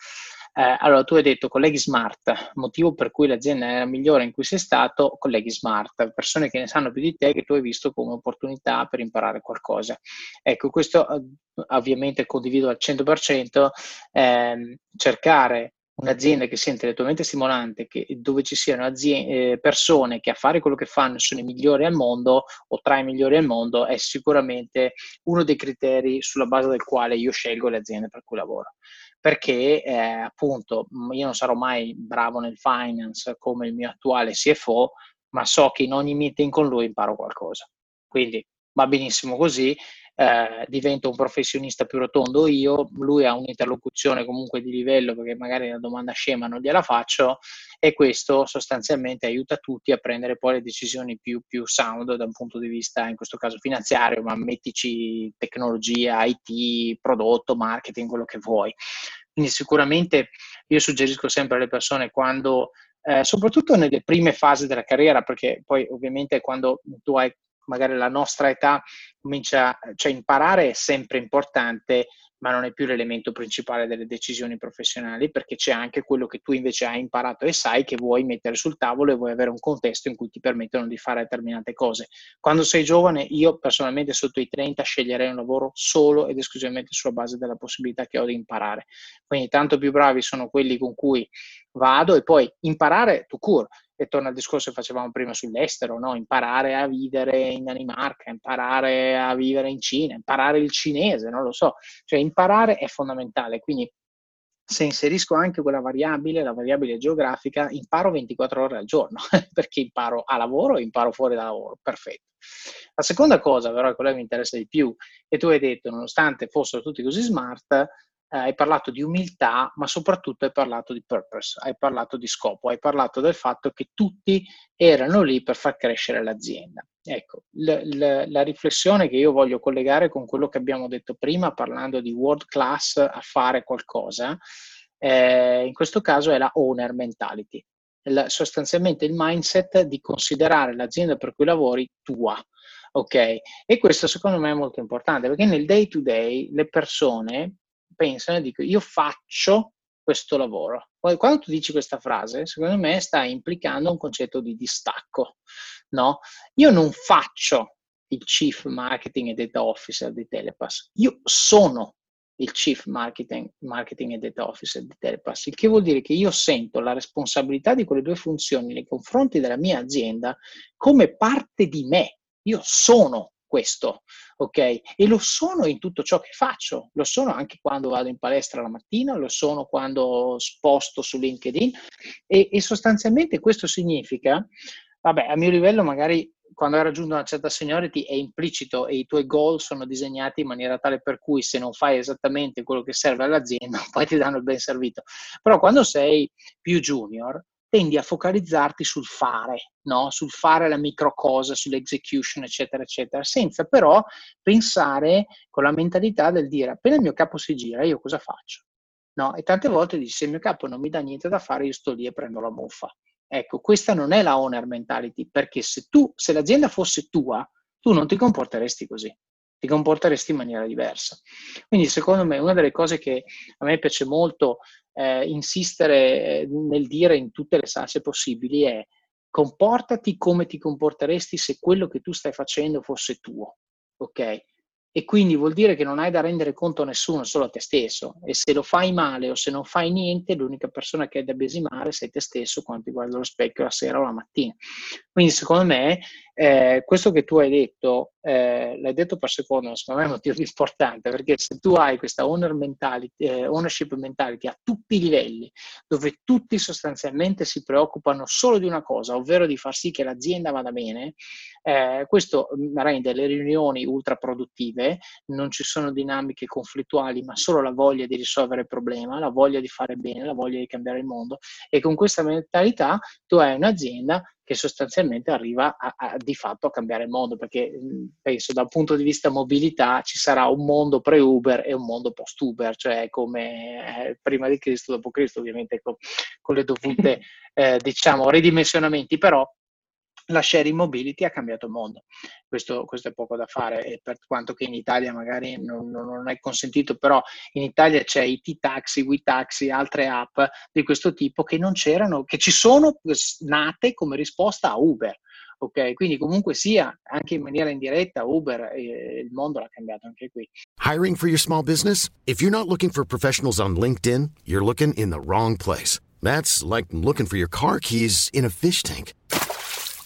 Eh, allora, tu hai detto colleghi smart, motivo per cui l'azienda era migliore in cui sei stato, colleghi smart, persone che ne sanno più di te, che tu hai visto come opportunità per imparare qualcosa. Ecco, questo eh, ovviamente condivido al 100%, ehm, cercare un'azienda che sia intellettualmente stimolante, che, dove ci siano aziende, eh, persone che a fare quello che fanno sono i migliori al mondo o tra i migliori al mondo, è sicuramente uno dei criteri sulla base del quale io scelgo le aziende per cui lavoro. Perché eh, appunto io non sarò mai bravo nel finance come il mio attuale CFO, ma so che in ogni meeting con lui imparo qualcosa. Quindi va benissimo così, eh, divento un professionista più rotondo io, lui ha un'interlocuzione comunque di livello perché magari la domanda scema non gliela faccio e questo sostanzialmente aiuta tutti a prendere poi le decisioni più, più sound da un punto di vista in questo caso finanziario, ma mettici tecnologia, IT, prodotto, marketing, quello che vuoi. Quindi sicuramente io suggerisco sempre alle persone quando eh, soprattutto nelle prime fasi della carriera, perché poi ovviamente quando tu hai magari la nostra età comincia, cioè imparare è sempre importante, ma non è più l'elemento principale delle decisioni professionali, perché c'è anche quello che tu invece hai imparato e sai che vuoi mettere sul tavolo e vuoi avere un contesto in cui ti permettono di fare determinate cose. Quando sei giovane, io personalmente sotto i 30 sceglierei un lavoro solo ed esclusivamente sulla base della possibilità che ho di imparare. Quindi tanto più bravi sono quelli con cui vado e poi imparare to cure e torna al discorso che facevamo prima sull'estero, no? imparare a vivere in Danimarca, imparare a vivere in Cina, imparare il cinese, non lo so, cioè imparare è fondamentale, quindi se inserisco anche quella variabile, la variabile geografica, imparo 24 ore al giorno, perché imparo a lavoro e imparo fuori da lavoro, perfetto. La seconda cosa, però, quella che mi interessa di più, e tu hai detto, nonostante fossero tutti così smart, eh, hai parlato di umiltà, ma soprattutto hai parlato di purpose, hai parlato di scopo, hai parlato del fatto che tutti erano lì per far crescere l'azienda. Ecco, l- l- la riflessione che io voglio collegare con quello che abbiamo detto prima, parlando di world class a fare qualcosa, eh, in questo caso è la owner mentality, il, sostanzialmente il mindset di considerare l'azienda per cui lavori tua. Ok? E questo secondo me è molto importante perché nel day to day le persone pensano e dicono io faccio questo lavoro. Quando tu dici questa frase, secondo me stai implicando un concetto di distacco, no? Io non faccio il Chief Marketing e Data Officer di Telepass, io sono il Chief Marketing, Marketing e Data Officer di Telepass, il che vuol dire che io sento la responsabilità di quelle due funzioni nei confronti della mia azienda come parte di me. Io sono questo, ok? E lo sono in tutto ciò che faccio, lo sono anche quando vado in palestra la mattina, lo sono quando sposto su LinkedIn e, e sostanzialmente questo significa, vabbè, a mio livello magari quando hai raggiunto una certa seniority è implicito e i tuoi goal sono disegnati in maniera tale per cui se non fai esattamente quello che serve all'azienda, poi ti danno il ben servito. Però quando sei più junior, tendi a focalizzarti sul fare, no? sul fare la micro cosa, sull'execution, eccetera, eccetera, senza però pensare con la mentalità del dire appena il mio capo si gira, io cosa faccio? No? E tante volte dici, se il mio capo non mi dà niente da fare, io sto lì e prendo la muffa. Ecco, questa non è la owner mentality, perché se tu, se l'azienda fosse tua, tu non ti comporteresti così, ti comporteresti in maniera diversa. Quindi secondo me una delle cose che a me piace molto eh, insistere eh, nel dire in tutte le salse possibili è comportati come ti comporteresti se quello che tu stai facendo fosse tuo, ok? e quindi vuol dire che non hai da rendere conto a nessuno, solo a te stesso. E se lo fai male o se non fai niente, l'unica persona che hai da besimare sei te stesso quando ti guardi allo specchio la sera o la mattina. Quindi secondo me eh, questo che tu hai detto, eh, l'hai detto per secondo, ma secondo me è un motivo importante, perché se tu hai questa owner mentality, eh, ownership mentality a tutti i livelli, dove tutti sostanzialmente si preoccupano solo di una cosa, ovvero di far sì che l'azienda vada bene, eh, questo rende le riunioni ultra produttive, non ci sono dinamiche conflittuali, ma solo la voglia di risolvere il problema, la voglia di fare bene, la voglia di cambiare il mondo. E con questa mentalità tu hai un'azienda che sostanzialmente arriva a, a, di fatto a cambiare il mondo, perché penso dal punto di vista mobilità ci sarà un mondo pre-Uber e un mondo post-Uber, cioè come eh, prima di Cristo, dopo Cristo, ovviamente con, con le dovute eh, diciamo ridimensionamenti, però la sharing mobility ha cambiato il mondo. Questo, questo, è poco da fare, e per quanto che in Italia magari non, non è consentito, però in Italia c'è IT Taxi, WeTaxi, altre app di questo tipo che non c'erano, che ci sono nate come risposta a Uber. Ok, quindi comunque sia, anche in maniera indiretta, Uber, eh, il mondo l'ha cambiato anche qui. Hiring for your small business? If you're not looking for professionals on LinkedIn, you're looking in the wrong place. That's like looking for your car keys in a fish tank.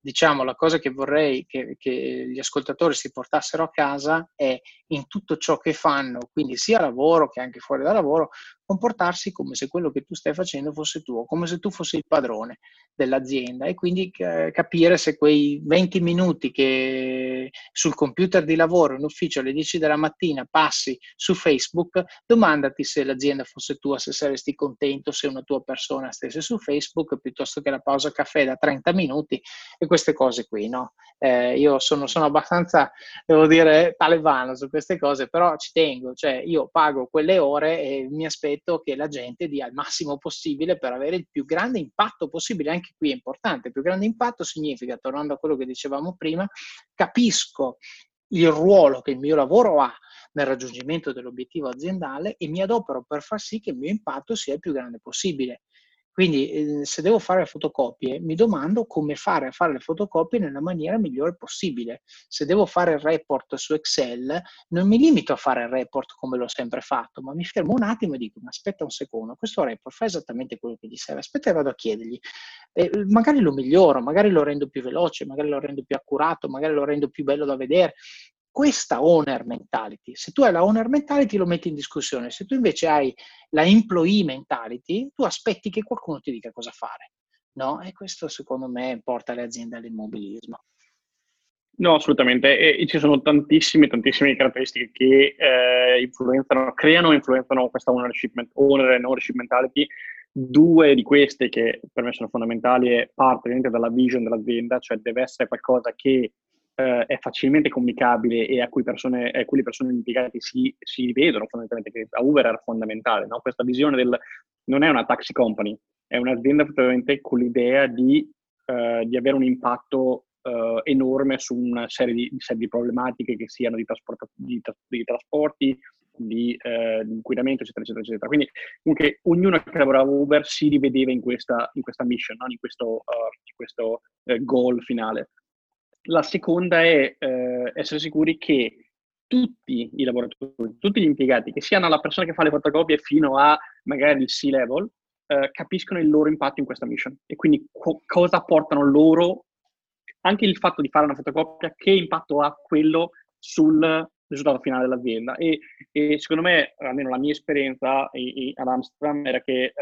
diciamo, la cosa che vorrei che, che, gli ascoltatori si portassero a casa è in tutto ciò che fanno, quindi sia lavoro che anche fuori da lavoro, comportarsi come se quello che tu stai facendo fosse tuo, come se tu fossi il padrone dell'azienda e quindi eh, capire se quei 20 minuti che sul computer di lavoro in ufficio alle 10 della mattina passi su Facebook, domandati se l'azienda fosse tua, se saresti contento se una tua persona stesse su Facebook piuttosto che la pausa caffè da 30 minuti e queste cose qui, no? Eh, io sono, sono abbastanza, devo dire, talebano su queste cose, però ci tengo, cioè io pago quelle ore e mi aspetto aspetto che la gente dia il massimo possibile per avere il più grande impatto possibile. Anche qui è importante, il più grande impatto significa, tornando a quello che dicevamo prima, capisco il ruolo che il mio lavoro ha nel raggiungimento dell'obiettivo aziendale e mi adopero per far sì che il mio impatto sia il più grande possibile. Quindi eh, se devo fare fotocopie, mi domando come fare a fare le fotocopie nella maniera migliore possibile. Se devo fare il report su Excel, non mi limito a fare il report come l'ho sempre fatto, ma mi fermo un attimo e dico, ma aspetta un secondo, questo report fa esattamente quello che gli serve, aspetta e vado a chiedergli. Eh, magari lo miglioro, magari lo rendo più veloce, magari lo rendo più accurato, magari lo rendo più bello da vedere questa owner mentality. Se tu hai la owner mentality lo metti in discussione, se tu invece hai la employee mentality, tu aspetti che qualcuno ti dica cosa fare. No? E questo secondo me porta le aziende all'immobilismo. No, assolutamente. E, ci sono tantissime, tantissime caratteristiche che eh, influenzano, creano e influenzano questa ownership, owner and ownership mentality. Due di queste che per me sono fondamentali parte dalla vision dell'azienda, cioè deve essere qualcosa che eh, è facilmente comunicabile e a cui, persone, a cui le persone impiegate si, si vedono fondamentalmente, che a Uber era fondamentale, no? questa visione del non è una taxi company, è un'azienda effettivamente con l'idea di, uh, di avere un impatto uh, enorme su una serie di, di, serie di, problematiche che siano di, di, di trasporti, di, uh, inquinamento, eccetera, eccetera, eccetera. Quindi comunque ognuno che lavorava Uber si rivedeva in questa, in questa mission, no? in questo, in questo goal finale. La seconda è eh, essere sicuri che tutti i lavoratori, tutti gli impiegati, che siano la persona che fa le fotocopie fino a magari il C-level, eh, capiscono il loro impatto in questa mission e quindi co- cosa portano loro, anche il fatto di fare una fotocopia, che impatto ha quello sul risultato finale dell'azienda. E, e secondo me, almeno la mia esperienza ad Amsterdam era che eh,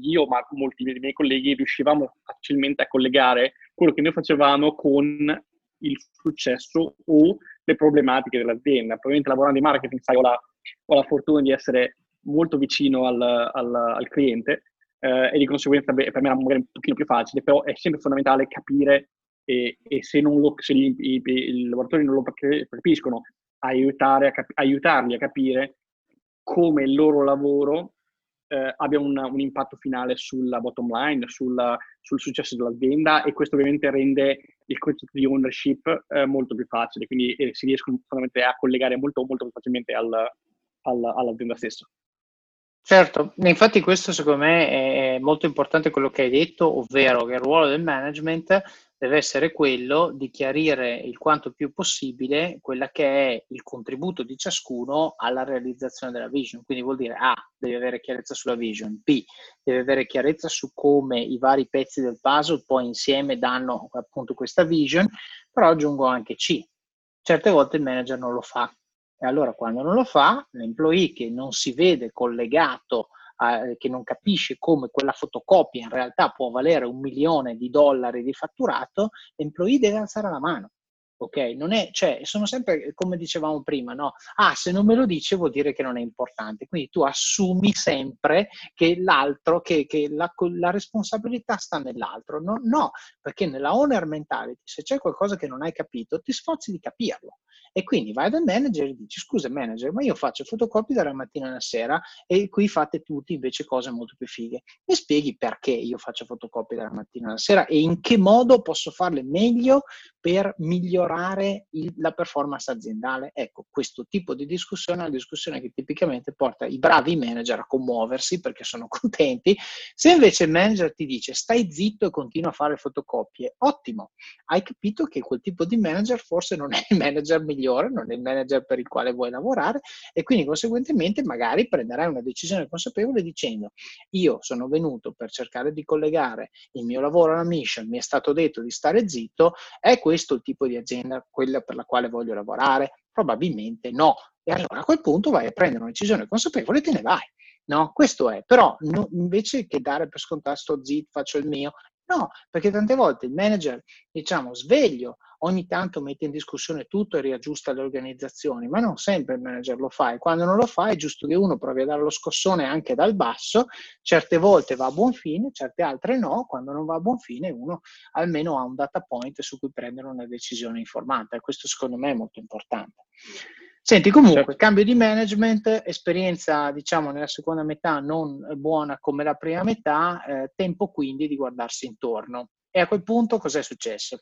io, ma molti dei miei colleghi, riuscivamo facilmente a collegare quello che noi facevamo con il successo o le problematiche dell'azienda. Probabilmente lavorando in marketing, sai, ho la, ho la fortuna di essere molto vicino al, al, al cliente eh, e di conseguenza beh, per me era magari un pochino più facile, però è sempre fondamentale capire e, e se, lo, se gli, i, i, lavoratori non lo capiscono, aiutare a cap- aiutarli a capire come il loro lavoro eh, abbia un, un, impatto finale sulla bottom line, sulla, sul successo dell'azienda e questo ovviamente rende il concetto di ownership eh, molto più facile, quindi eh, si riescono a collegare molto, molto più facilmente al, al, all'azienda stessa. Certo, infatti questo secondo me è molto importante quello che hai detto, ovvero che il ruolo del management deve essere quello di chiarire il quanto più possibile quella che è il contributo di ciascuno alla realizzazione della vision. Quindi vuol dire A, deve avere chiarezza sulla vision, B, deve avere chiarezza su come i vari pezzi del puzzle poi insieme danno appunto questa vision, però aggiungo anche C. Certe volte il manager non lo fa. E allora quando non lo fa, l'employee che non si vede collegato eh, che non capisce come quella fotocopia in realtà può valere un milione di dollari di fatturato, l'employee deve alzare la mano. Ok, non è, cioè, sono sempre come dicevamo prima, no? Ah, se non me lo dice vuol dire che non è importante. Quindi tu assumi sempre che l'altro, che, che la, la, responsabilità sta nell'altro. No, no, perché nella owner mentality, se c'è qualcosa che non hai capito, ti sforzi di capirlo. E quindi vai dal manager e dici, scusa manager, ma io faccio fotocopie dalla mattina alla sera e qui fate tutti invece cose molto più fighe. Mi spieghi perché io faccio fotocopie dalla mattina alla sera e in che modo posso farle meglio per migliorare il, la performance aziendale? Ecco, questo tipo di discussione è una discussione che tipicamente porta i bravi manager a commuoversi perché sono contenti. Se invece il manager ti dice stai zitto e continua a fare fotocopie, ottimo, hai capito che quel tipo di manager forse non è il manager migliore, non è il manager per il quale vuoi lavorare e quindi conseguentemente magari prenderai una decisione consapevole dicendo io sono venuto per cercare di collegare il mio lavoro alla mission, mi è stato detto di stare zitto, è questo il tipo di azienda quella per la quale voglio lavorare? Probabilmente no. E allora a quel punto vai a prendere una decisione consapevole e te ne vai. No, questo è, però no, invece che dare per scontato sto zit, faccio il mio, no, perché tante volte il manager, diciamo, sveglio, ogni tanto mette in discussione tutto e riaggiusta le organizzazioni, ma non sempre il manager lo fa e quando non lo fa è giusto che uno provi a dare lo scossone anche dal basso, certe volte va a buon fine, certe altre no, quando non va a buon fine uno almeno ha un data point su cui prendere una decisione informata e questo secondo me è molto importante. Senti, comunque, certo. cambio di management, esperienza, diciamo, nella seconda metà non buona come la prima metà, eh, tempo quindi di guardarsi intorno. E a quel punto cos'è successo?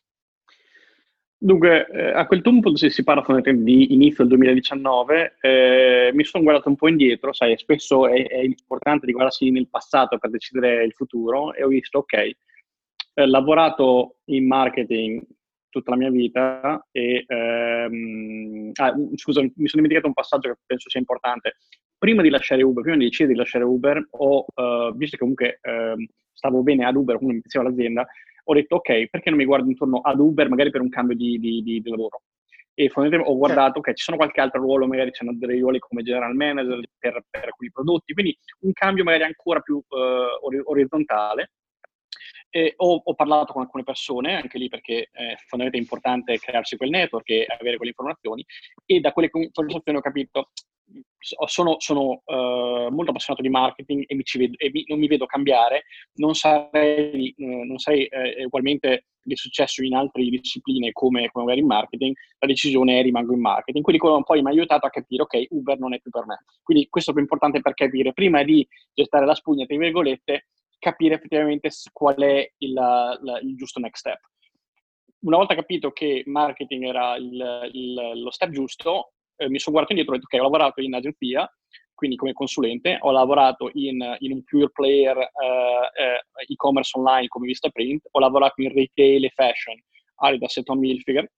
Dunque, eh, a quel punto, se si parla di inizio del 2019, eh, mi sono guardato un po' indietro, sai, spesso è, è, importante di guardarsi nel passato per decidere il futuro e ho visto, ok, eh, lavorato in marketing tutta la mia vita e, ehm, ah, scusa, mi sono dimenticato un passaggio che penso sia importante. Prima di lasciare Uber, prima di decidere di lasciare Uber, ho, uh, visto che comunque uh, stavo bene ad Uber, quando mi piaceva l'azienda, ho detto ok, perché non mi guardo intorno ad Uber magari per un cambio di, di, di, di lavoro? E fondamentalmente ho guardato, ok, ci sono qualche altro ruolo, magari c'è delle ruoli come general manager per, per, alcuni prodotti, quindi un cambio magari ancora più uh, orizzontale. E ho, ho, parlato con alcune persone, anche lì perché è fondamentalmente importante crearsi quel network e avere quelle informazioni, e da quelle conversazioni ho capito sono, sono uh, molto appassionato di marketing e, mi vedo, e mi, non mi vedo cambiare, non sarei, uh, non sarei uh, ugualmente di successo in altre discipline come, come magari in marketing, la decisione è rimango in marketing. Quindi quello poi mi ha aiutato a capire, ok, Uber non è più per me. Quindi questo è più importante per capire, prima di gettare la spugna, tra virgolette, capire effettivamente qual è il, la, il giusto next step una volta capito che marketing era il, il, lo step giusto, eh, mi sono guardato indietro e ho detto ok, ho lavorato in agenzia, quindi come consulente, ho lavorato in, in un pure player eh, eh, e-commerce online come Vista Print, ho lavorato in retail e fashion, Adidas e Tommy Hilfiger,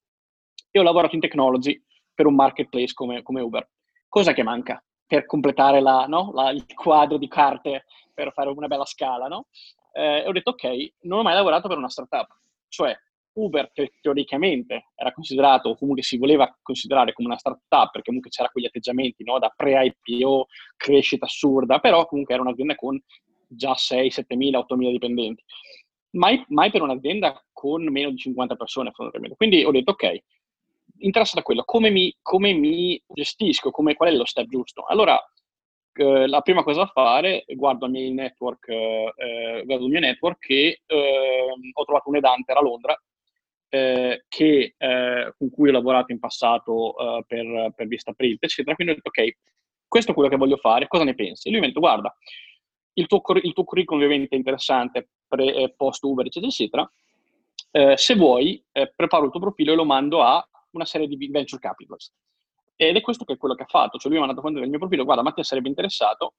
e ho lavorato in technology per un marketplace come, come Uber. Cosa che manca per completare la, no? la, il quadro di carte per fare una bella scala, no? Eh, ho detto ok, non ho mai lavorato per una startup, cioè Uber che teoricamente era considerato o comunque si voleva considerare come una startup perché comunque c'era quegli atteggiamenti no? da pre-IPO, crescita assurda, però comunque era un'azienda con già 6, 7 mila, 8 mila dipendenti. mai, mai, per un'azienda con meno di 50 persone fondamentalmente. Quindi ho detto, ok, interessa da quello, come mi, come mi gestisco, come, qual è lo step giusto? Allora, eh, la prima cosa da fare, guardo il mio network, eh, eh guardo il mio network e ehm, ho trovato un edante a Londra eh, che, eh, con cui ho lavorato in passato eh, per, per Vista Print, eccetera. Quindi ho detto, ok, questo è quello che voglio fare, cosa ne pensi? E lui mi ha detto, guarda, il tuo, il tuo curriculum ovviamente è interessante, pre, eh, post Uber, eccetera, eccetera. Eh, se vuoi, eh, preparo il tuo profilo e lo mando a una serie di venture capitalist. Ed è questo che è quello che ha fatto. Cioè lui mi ha mandato fuori del mio profilo, guarda, Mattia sarebbe interessato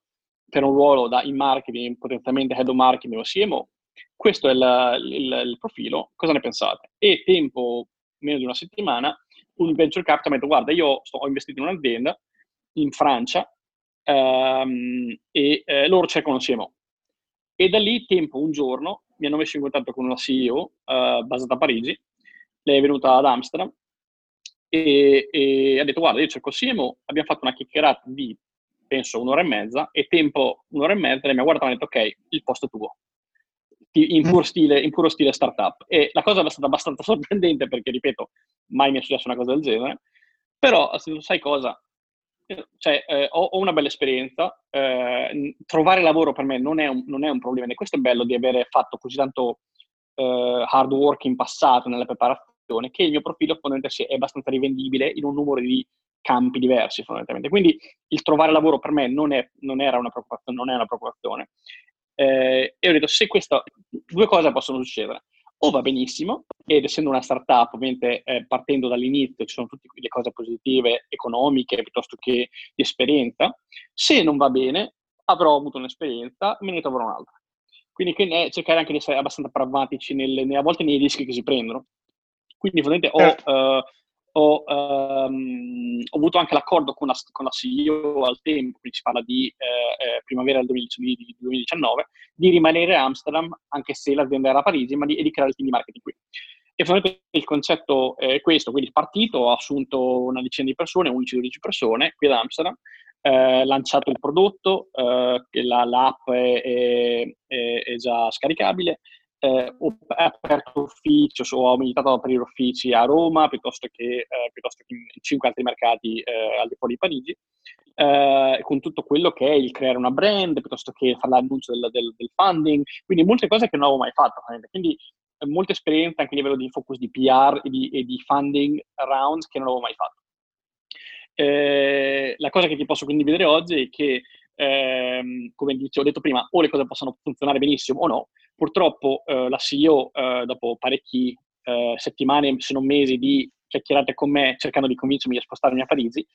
per un ruolo da in marketing, potenzialmente head of marketing o CMO. Questo è il, il, il profilo, cosa ne pensate? E tempo meno di una settimana, un venture capital mi ha detto, guarda, io sto, ho investito in un'azienda in Francia um, e eh, loro cercano un CMO. E da lì, tempo, un giorno, mi hanno messo in contatto con una CEO eh, basata a Parigi, lei è venuta ad Amsterdam e, e ha detto guarda io cerco CMO, abbiamo fatto una chiacchierata di penso un'ora e mezza e tempo un'ora e mezza lei mi ha guardato e ha detto ok il posto è tuo. In, puro stile, in puro stile startup. E la cosa è stata abbastanza sorprendente perché ripeto mai mi è successa una cosa del genere. Però sai cosa cioè, eh, ho, ho, una bella esperienza, eh, trovare lavoro per me non è, un, non è, un, problema, e questo è bello di avere fatto così tanto eh, hard work in passato nella preparazione, che il mio profilo fondamentalmente è abbastanza rivendibile in un numero di campi diversi fondamentalmente. Quindi il trovare lavoro per me non, è, non era una preoccupazione, non è una preoccupazione. Eh, e ho detto, se questo, due cose possono succedere o va benissimo, ed essendo una startup, ovviamente eh, partendo dall'inizio ci sono tutte le cose positive, economiche, piuttosto che di esperienza. Se non va bene, avrò avuto un'esperienza, me ne troverò un'altra. Quindi eh, cercare anche di essere abbastanza pragmatici nelle, a volte nei rischi che si prendono. Quindi, fondamentalmente, ho, certo. uh, ho, um, ho, avuto anche l'accordo con la, con la, CEO al tempo, quindi si parla di eh, eh primavera del 2019, di rimanere a Amsterdam anche se l'azienda era a Parigi, ma di, e di creare il team di marketing qui. E fondamentalmente il concetto è questo, quindi il partito ha assunto una decina di persone, 11-12 persone qui ad Amsterdam, eh, lanciato il prodotto, eh, la, l'app è, è, è, già scaricabile, eh, ho aperto ufficio, ho militato ad aprire uffici a Roma piuttosto che, eh, piuttosto che in cinque altri mercati eh, al di fuori di Parigi, eh, con tutto quello che è il creare una brand, piuttosto che fare l'annuncio del, del, del funding, quindi molte cose che non avevo mai fatto. Quindi eh, molta esperienza anche a livello di focus di PR e di, e di funding rounds che non avevo mai fatto. Eh, la cosa che ti posso condividere oggi è che ehm, come ho detto prima, o le cose possono funzionare benissimo o no. Purtroppo eh, la CEO, eh, dopo parecchie eh, settimane, se non mesi, di chiacchierate con me cercando di convincermi a spostarmi a Parigi,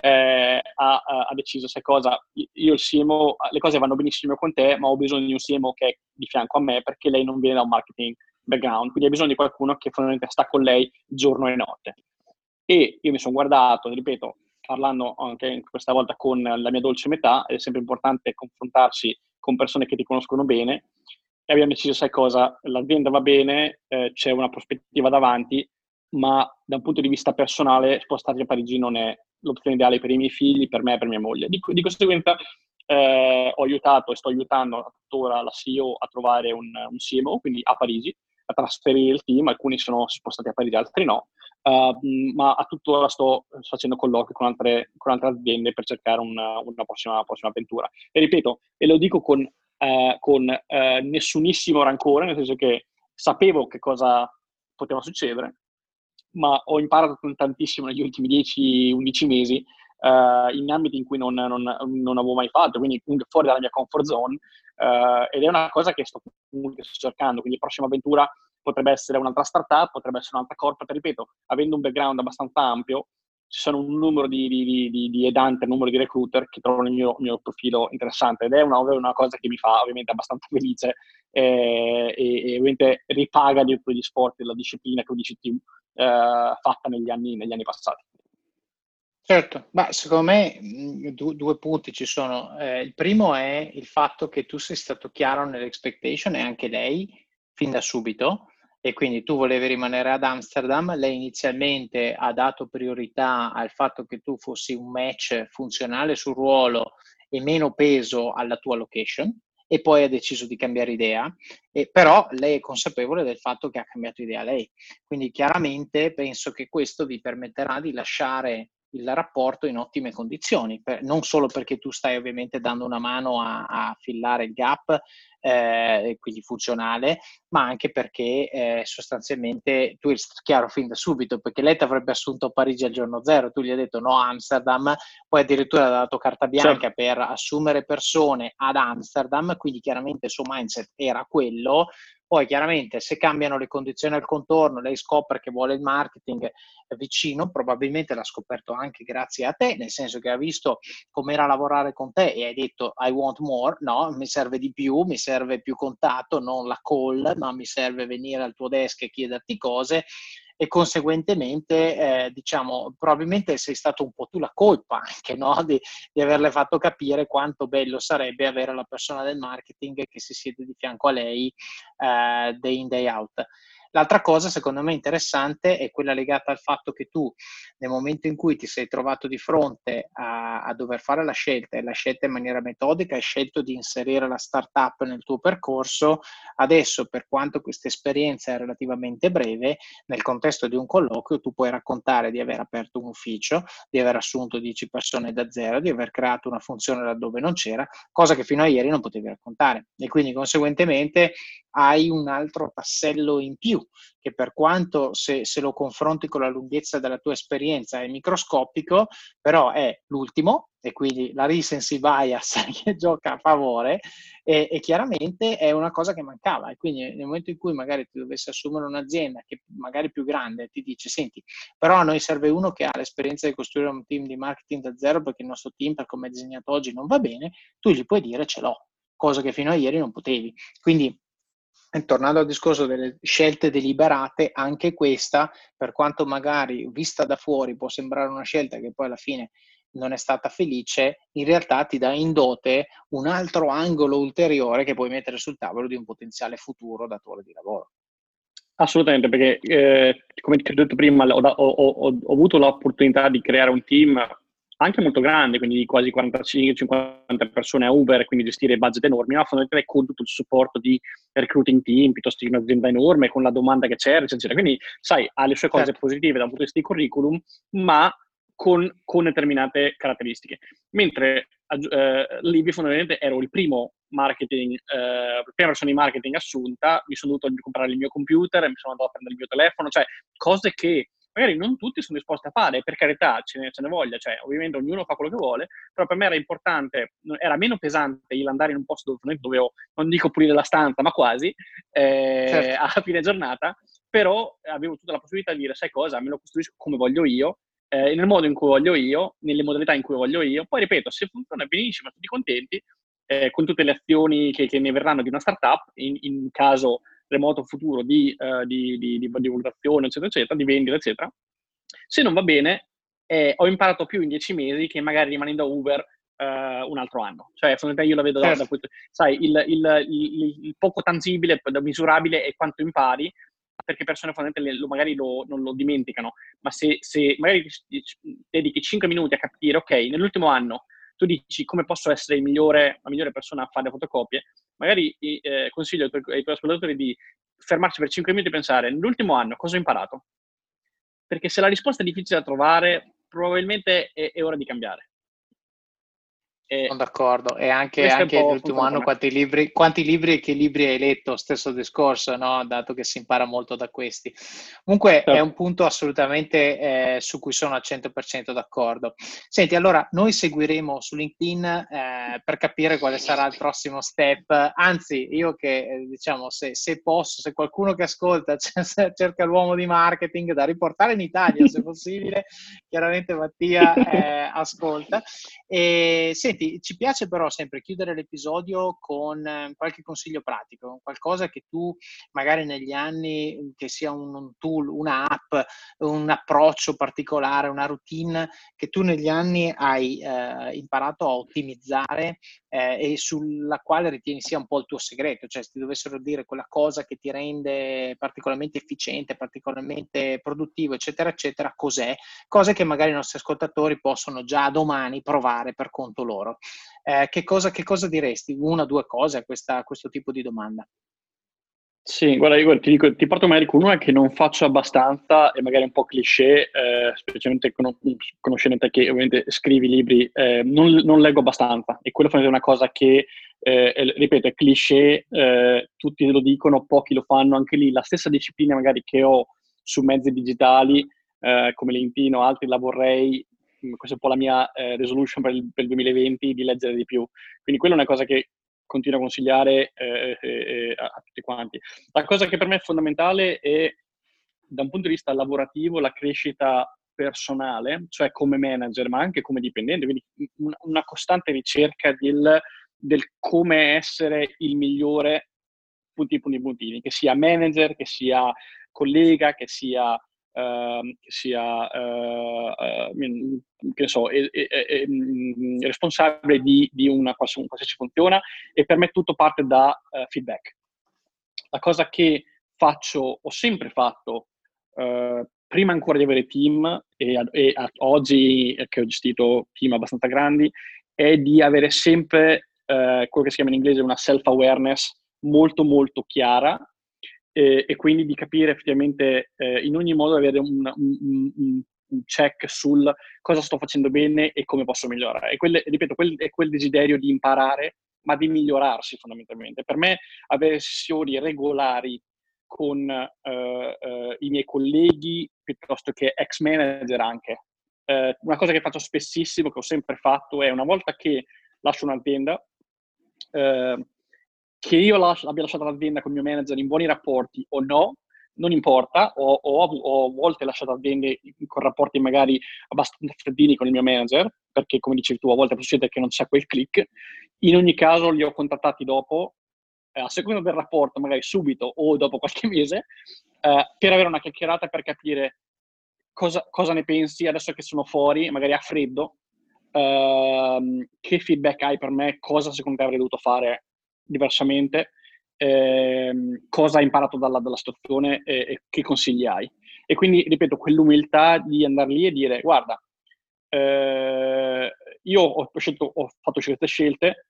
eh, ha, ha, deciso, sai cosa, io il CMO, le cose vanno benissimo con te, ma ho bisogno di un CMO che è di fianco a me perché lei non viene da un marketing background, quindi ha bisogno di qualcuno che fondamentalmente sta con lei giorno e notte. E io mi sono guardato, ripeto, parlando anche questa volta con la mia dolce metà, è sempre importante confrontarsi con persone che ti conoscono bene e abbiamo deciso, sai cosa, l'azienda va bene, eh, c'è una prospettiva davanti, ma da un punto di vista personale spostarsi a Parigi non è l'opzione ideale per i miei figli, per me e per mia moglie. Di, di conseguenza eh, ho aiutato e sto aiutando tuttora la CEO a trovare un, un CMO, quindi a Parigi, a trasferire il team, alcuni sono spostati a Parigi, altri no, uh, ma a tuttora sto facendo colloqui con altre, con altre aziende per cercare una, una prossima, prossima, avventura. E ripeto, e lo dico con, uh, con uh, nessunissimo rancore, nel senso che sapevo che cosa poteva succedere, ma ho imparato tantissimo negli ultimi 10-11 mesi Uh, in ambiti in cui non, non, non, avevo mai fatto, quindi fuori dalla mia comfort zone, uh, ed è una cosa che sto cercando, quindi la prossima avventura potrebbe essere un'altra startup, potrebbe essere un'altra corporate, ripeto, avendo un background abbastanza ampio, ci sono un numero di, di, di, di edanti, un numero di recruiter che trovano il mio, mio profilo interessante ed è una, una, cosa che mi fa ovviamente abbastanza felice eh, e, e, ovviamente ripaga di tutti gli sport e la disciplina che ho UDCT eh, fatta negli anni, negli anni passati. Certo, ma secondo me due, due punti ci sono. Eh, il primo è il fatto che tu sei stato chiaro nell'expectation e anche lei fin da subito e quindi tu volevi rimanere ad Amsterdam, lei inizialmente ha dato priorità al fatto che tu fossi un match funzionale sul ruolo e meno peso alla tua location? E poi ha deciso di cambiare idea, e, però lei è consapevole del fatto che ha cambiato idea lei. Quindi chiaramente penso che questo vi permetterà di lasciare il rapporto in ottime condizioni, per, non solo perché tu stai ovviamente dando una mano a, a fillare il gap, eh, quindi funzionale, ma anche perché eh, sostanzialmente tu eri chiaro fin da subito, perché lei ti avrebbe assunto a Parigi al giorno zero, tu gli hai detto no Amsterdam, poi addirittura ha dato carta bianca certo. per assumere persone ad Amsterdam, quindi chiaramente il suo mindset era quello, poi chiaramente se cambiano le condizioni al contorno, lei scopre che vuole il marketing vicino, probabilmente l'ha scoperto anche grazie a te, nel senso che ha visto com'era lavorare con te e hai detto I want more, no, mi serve di più, mi serve più contatto, non la call, ma mi serve venire al tuo desk e chiederti cose e conseguentemente eh, diciamo probabilmente sei stato un po' tu la colpa anche no? di, di, averle fatto capire quanto bello sarebbe avere la persona del marketing che si siede di fianco a lei eh, day in day out. L'altra cosa, secondo me, interessante è quella legata al fatto che tu, nel momento in cui ti sei trovato di fronte a, a dover fare la scelta e la scelta in maniera metodica, hai scelto di inserire la startup nel tuo percorso. Adesso, per quanto questa esperienza è relativamente breve, nel contesto di un colloquio tu puoi raccontare di aver aperto un ufficio, di aver assunto 10 persone da zero, di aver creato una funzione laddove non c'era, cosa che fino a ieri non potevi raccontare. E quindi, conseguentemente, hai un altro tassello in più che per quanto se, se, lo confronti con la lunghezza della tua esperienza è microscopico, però è l'ultimo e quindi la recency bias che gioca a favore e, e, chiaramente è una cosa che mancava e quindi nel momento in cui magari ti dovesse assumere un'azienda che magari più grande ti dice senti però a noi serve uno che ha l'esperienza di costruire un team di marketing da zero perché il nostro team per come è disegnato oggi non va bene, tu gli puoi dire ce l'ho, cosa che fino a ieri non potevi. Quindi tornando al discorso delle scelte deliberate, anche questa, per quanto magari vista da fuori può sembrare una scelta che poi alla fine non è stata felice, in realtà ti dà in dote un altro angolo ulteriore che puoi mettere sul tavolo di un potenziale futuro datore di lavoro. Assolutamente, perché eh, come ti ho detto prima, ho, ho, ho, ho avuto l'opportunità di creare un team anche molto grande, quindi di quasi 45-50 persone a Uber, quindi gestire budget enormi, ma fondamentalmente con tutto il supporto di recruiting team, piuttosto di un'azienda enorme, con la domanda che c'era, eccetera. Quindi, sai, ha le sue cose certo. positive da un punto di vista di curriculum, ma con, con determinate caratteristiche. Mentre eh, lì fondamentalmente ero il primo marketing, eh, prima persona di marketing assunta, mi sono dovuto comprare il mio computer, mi sono andato a prendere il mio telefono, cioè cose che magari non tutti sono disposti a fare, per carità ce ne, ce ne, voglia, cioè ovviamente ognuno fa quello che vuole, però per me era importante, era meno pesante il andare in un posto dove dovevo, non dico pulire la stanza, ma quasi, eh, certo. a fine giornata, però avevo tutta la possibilità di dire, sai cosa, me lo costruisco come voglio io, eh, nel modo in cui voglio io, nelle modalità in cui voglio io, poi ripeto, se funziona benissimo, tutti contenti, eh, con tutte le azioni che, che, ne verranno di una startup, in, in caso remoto futuro di, uh, di, di, di, di valutazione, eccetera, eccetera, di vendita, eccetera. Se non va bene, eh, ho imparato più in dieci mesi che magari rimanendo a Uber uh, un altro anno. Cioè, fondamentalmente io la vedo certo. da, questo. Sai, il, il, il, il, poco tangibile, misurabile è quanto impari, perché persone fondamentalmente lo, magari lo, non lo dimenticano, ma se, se magari dedichi 5 minuti a capire, ok, nell'ultimo anno tu dici come posso essere migliore, la migliore persona a fare le fotocopie, magari eh, consiglio ai ascoltatori di fermarci per 5 minuti e pensare, nell'ultimo anno cosa ho imparato? Perché se la risposta è difficile da trovare, probabilmente è, è ora di cambiare. E Sono d'accordo, e anche, anche l'ultimo anno quanti libri, quanti libri e che libri hai letto, stesso discorso, no? dato che si impara molto da questi. Comunque certo. è un punto assolutamente eh, su cui sono al 100% d'accordo. Senti, allora noi seguiremo su LinkedIn eh, per capire quale sarà il prossimo step, anzi io che eh, diciamo se, se, posso, se qualcuno che ascolta cerca l'uomo di marketing da riportare in Italia se possibile, chiaramente Mattia eh, ascolta. E, senti, Senti, ci piace però sempre chiudere l'episodio con eh, qualche consiglio pratico, qualcosa che tu magari negli anni, che sia un tool, un'app, un approccio particolare, una routine che tu negli anni hai eh, imparato a ottimizzare eh, e sulla quale ritieni sia un po' il tuo segreto, cioè se ti dovessero dire quella cosa che ti rende particolarmente efficiente, particolarmente produttivo, eccetera, eccetera, cos'è? Cose che magari i nostri ascoltatori possono già domani provare per conto loro lavoro. Eh, che, cosa, che, cosa, diresti? Una o due cose a, questa, a questo tipo di domanda? Sì, guarda, Igor, ti, dico, ti porto magari con una che non faccio abbastanza e magari un po' cliché, eh, specialmente con, conoscendo che ovviamente scrivi libri, eh, non, non, leggo abbastanza e quello è una cosa che, eh, ripeto, è cliché, eh, tutti lo dicono, pochi lo fanno, anche lì la stessa disciplina magari che ho su mezzi digitali eh, come LinkedIn o altri la vorrei, questa è un po' la mia eh, resolution per il, per il 2020, di leggere di più. Quindi quella è una cosa che continuo a consigliare eh, eh, eh, a, a, tutti quanti. La cosa che per me è fondamentale è, da un punto di vista lavorativo, la crescita personale, cioè come manager, ma anche come dipendente, quindi una, una costante ricerca del, del, come essere il migliore punti, punti, puntini, che sia manager, che sia collega, che sia Uh, che sia uh, uh, che so, è, è, è, mm, responsabile di, di, una qualsiasi, funzione e per me tutto parte da eh, feedback. La cosa che faccio, ho sempre fatto, eh, prima ancora di avere team e, e a, oggi che ho gestito team abbastanza grandi, è di avere sempre quello che si chiama in inglese una self-awareness molto molto chiara e, e quindi di capire effettivamente eh, in ogni modo avere un, un, un, un, check sul cosa sto facendo bene e come posso migliorare. E quel, ripeto, quel, è quel desiderio di imparare, ma di migliorarsi fondamentalmente. Per me avere sessioni regolari con uh, uh, i miei colleghi piuttosto che ex manager anche. Uh, una cosa che faccio spessissimo, che ho sempre fatto, è una volta che lascio un'azienda, che io lascio, abbia lasciato l'azienda con il mio manager in buoni rapporti o no, non importa, ho, ho, ho a volte lasciato aziende con rapporti magari abbastanza freddini con il mio manager, perché come dicevi tu, a volte succede che non c'è quel click. In ogni caso li ho contattati dopo, eh, a seconda del rapporto, magari subito o dopo qualche mese, eh, per avere una chiacchierata per capire cosa, cosa, ne pensi adesso che sono fuori, magari a freddo, eh, che feedback hai per me, cosa secondo te avrei dovuto fare diversamente, ehm, cosa hai imparato dalla, dalla situazione e, e, che consigli hai. E quindi, ripeto, quell'umiltà di andare lì e dire, guarda, eh, io ho, scelto, ho fatto certe scelte,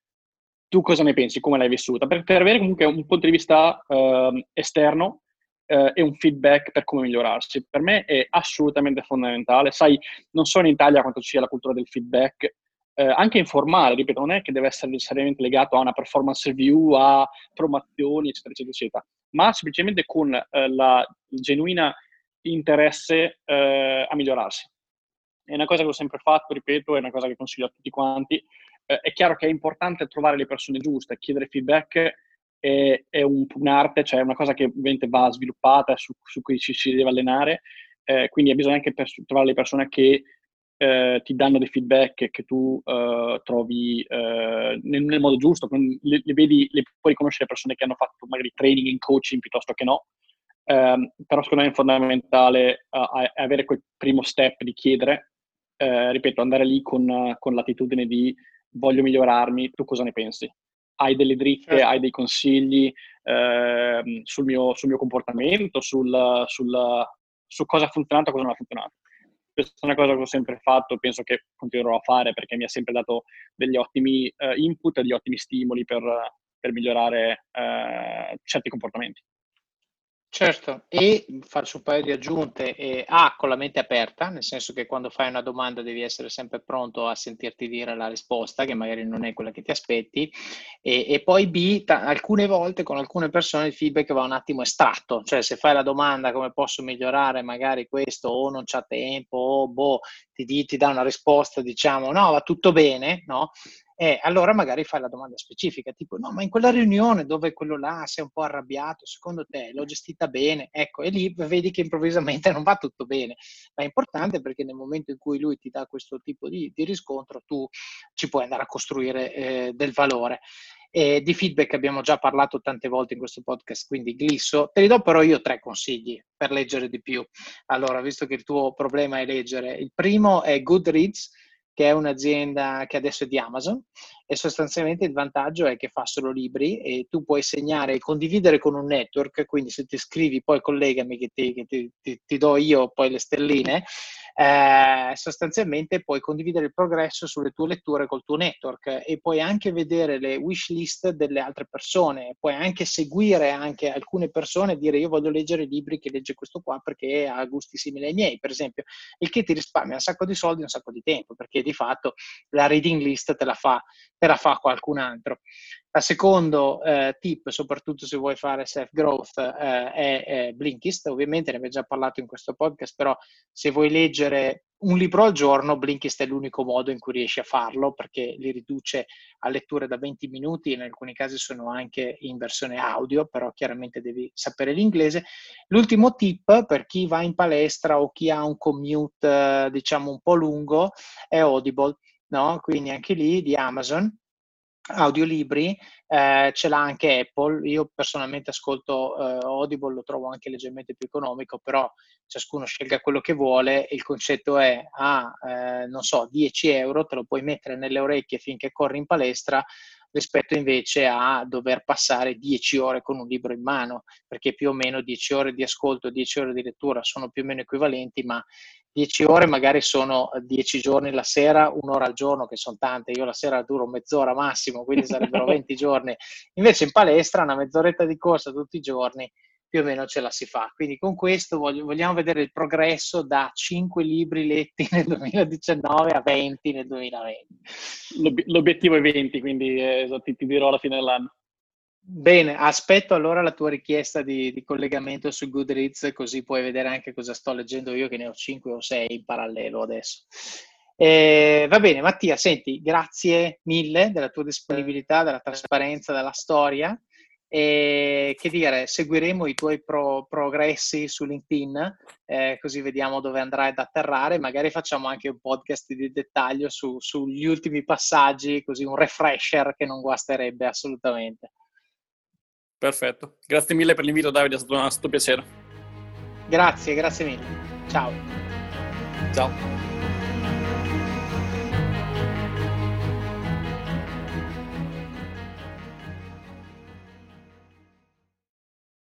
tu cosa ne pensi, come l'hai vissuta? Per, per avere comunque un punto di vista eh, esterno eh, e un feedback per come migliorarsi. Per me è assolutamente fondamentale. Sai, non so in Italia quanto sia la cultura del feedback, eh, anche informale, ripeto, non è che deve essere necessariamente legato a una performance review, a promozioni, eccetera, eccetera, eccetera, ma semplicemente con eh, la genuina interesse eh, a migliorarsi. È una cosa che ho sempre fatto, ripeto, è una cosa che consiglio a tutti quanti. Eh, è chiaro che è importante trovare le persone giuste, chiedere feedback è, è un, un'arte, cioè è una cosa che ovviamente va sviluppata, su, su cui ci si deve allenare, eh, quindi bisogna anche per, trovare le persone che eh, ti danno dei feedback che tu uh, trovi uh, nel, nel, modo giusto, le, le, vedi, le puoi riconoscere persone che hanno fatto magari training in coaching piuttosto che no, um, però secondo me è fondamentale uh, avere quel primo step di chiedere, ripeto, andare lì con, con, l'attitudine di voglio migliorarmi, tu cosa ne pensi? Hai delle dritte, certo. hai dei consigli ehm, sul mio, sul, mio, comportamento, sul, sul, su cosa ha funzionato e cosa non ha funzionato questa è una cosa che ho sempre fatto, penso che continuerò a fare perché mi ha sempre dato degli ottimi uh, input, degli ottimi stimoli per, per migliorare uh, certi comportamenti. Certo, e faccio un paio di aggiunte. Eh, A, con la mente aperta, nel senso che quando fai una domanda devi essere sempre pronto a sentirti dire la risposta, che magari non è quella che ti aspetti. E, e poi B, t- alcune volte con alcune persone il feedback va un attimo estratto, cioè se fai la domanda come posso migliorare magari questo o non c'è tempo o boh, ti, ti dà una risposta, diciamo no, va tutto bene, no? E allora magari fai la domanda specifica, tipo no, ma in quella riunione dove quello là si è un po' arrabbiato, secondo te l'ho gestita bene? Ecco, e lì vedi che improvvisamente non va tutto bene. Ma è importante perché nel momento in cui lui ti dà questo tipo di, di riscontro, tu ci puoi andare a costruire eh, del valore. E di feedback abbiamo già parlato tante volte in questo podcast, quindi glisso. Te li do però io tre consigli per leggere di più. Allora, visto che il tuo problema è leggere, il primo è Goodreads che è un'azienda che adesso è di Amazon e sostanzialmente il vantaggio è che fa solo libri e tu puoi segnare e condividere con un network, quindi se ti scrivi poi collegami che ti, che ti, ti, ti do io poi le stelline, eh, sostanzialmente puoi condividere il progresso sulle tue letture col tuo network e puoi anche vedere le wish list delle altre persone, puoi anche seguire anche alcune persone e dire io voglio leggere i libri che legge questo qua perché ha gusti simili ai miei, per esempio, il che ti risparmia un sacco di soldi e un sacco di tempo, perché di fatto la reading list te la fa, te la fa qualcun altro. Il secondo eh, tip, soprattutto se vuoi fare self-growth, eh, è, Blinkist. Ovviamente ne abbiamo già parlato in questo podcast, però se vuoi leggere un libro al giorno, Blinkist è l'unico modo in cui riesci a farlo perché li riduce a letture da 20 minuti, in alcuni casi sono anche in versione audio, però chiaramente devi sapere l'inglese. L'ultimo tip per chi va in palestra o chi ha un commute, diciamo, un po' lungo è Audible, no? Quindi anche lì di Amazon audiolibri, eh, ce l'ha anche Apple. Io personalmente ascolto eh, Audible, lo trovo anche leggermente più economico, però ciascuno scelga quello che vuole. Il concetto è a, ah, eh, non so, 10 euro, te lo puoi mettere nelle orecchie finché corri in palestra, rispetto invece a dover passare 10 ore con un libro in mano, perché più o meno 10 ore di ascolto, 10 ore di lettura sono più o meno equivalenti, ma 10 ore magari sono 10 giorni la sera, un'ora al giorno, che sono tante, io la sera duro mezz'ora massimo, quindi sarebbero 20 giorni. Invece in palestra una mezz'oretta di corsa tutti i giorni più o meno ce la si fa. Quindi con questo voglio, vogliamo vedere il progresso da 5 libri letti nel 2019 a 20 nel 2020. L'ob- l'obiettivo è 20, quindi eh, ti, ti dirò alla fine dell'anno. Bene, aspetto allora la tua richiesta di, di, collegamento su Goodreads, così puoi vedere anche cosa sto leggendo io, che ne ho 5 o 6 in parallelo adesso. Eh, va bene, Mattia, senti, grazie mille della tua disponibilità, della trasparenza, della storia. E che dire, seguiremo i tuoi pro- progressi su LinkedIn, eh, così vediamo dove andrai ad atterrare. Magari facciamo anche un podcast di dettaglio su, sugli ultimi passaggi, così un refresher che non guasterebbe assolutamente. Perfetto, grazie mille per l'invito Davide, è stato un, stato un piacere. Grazie, grazie mille. Ciao. Ciao.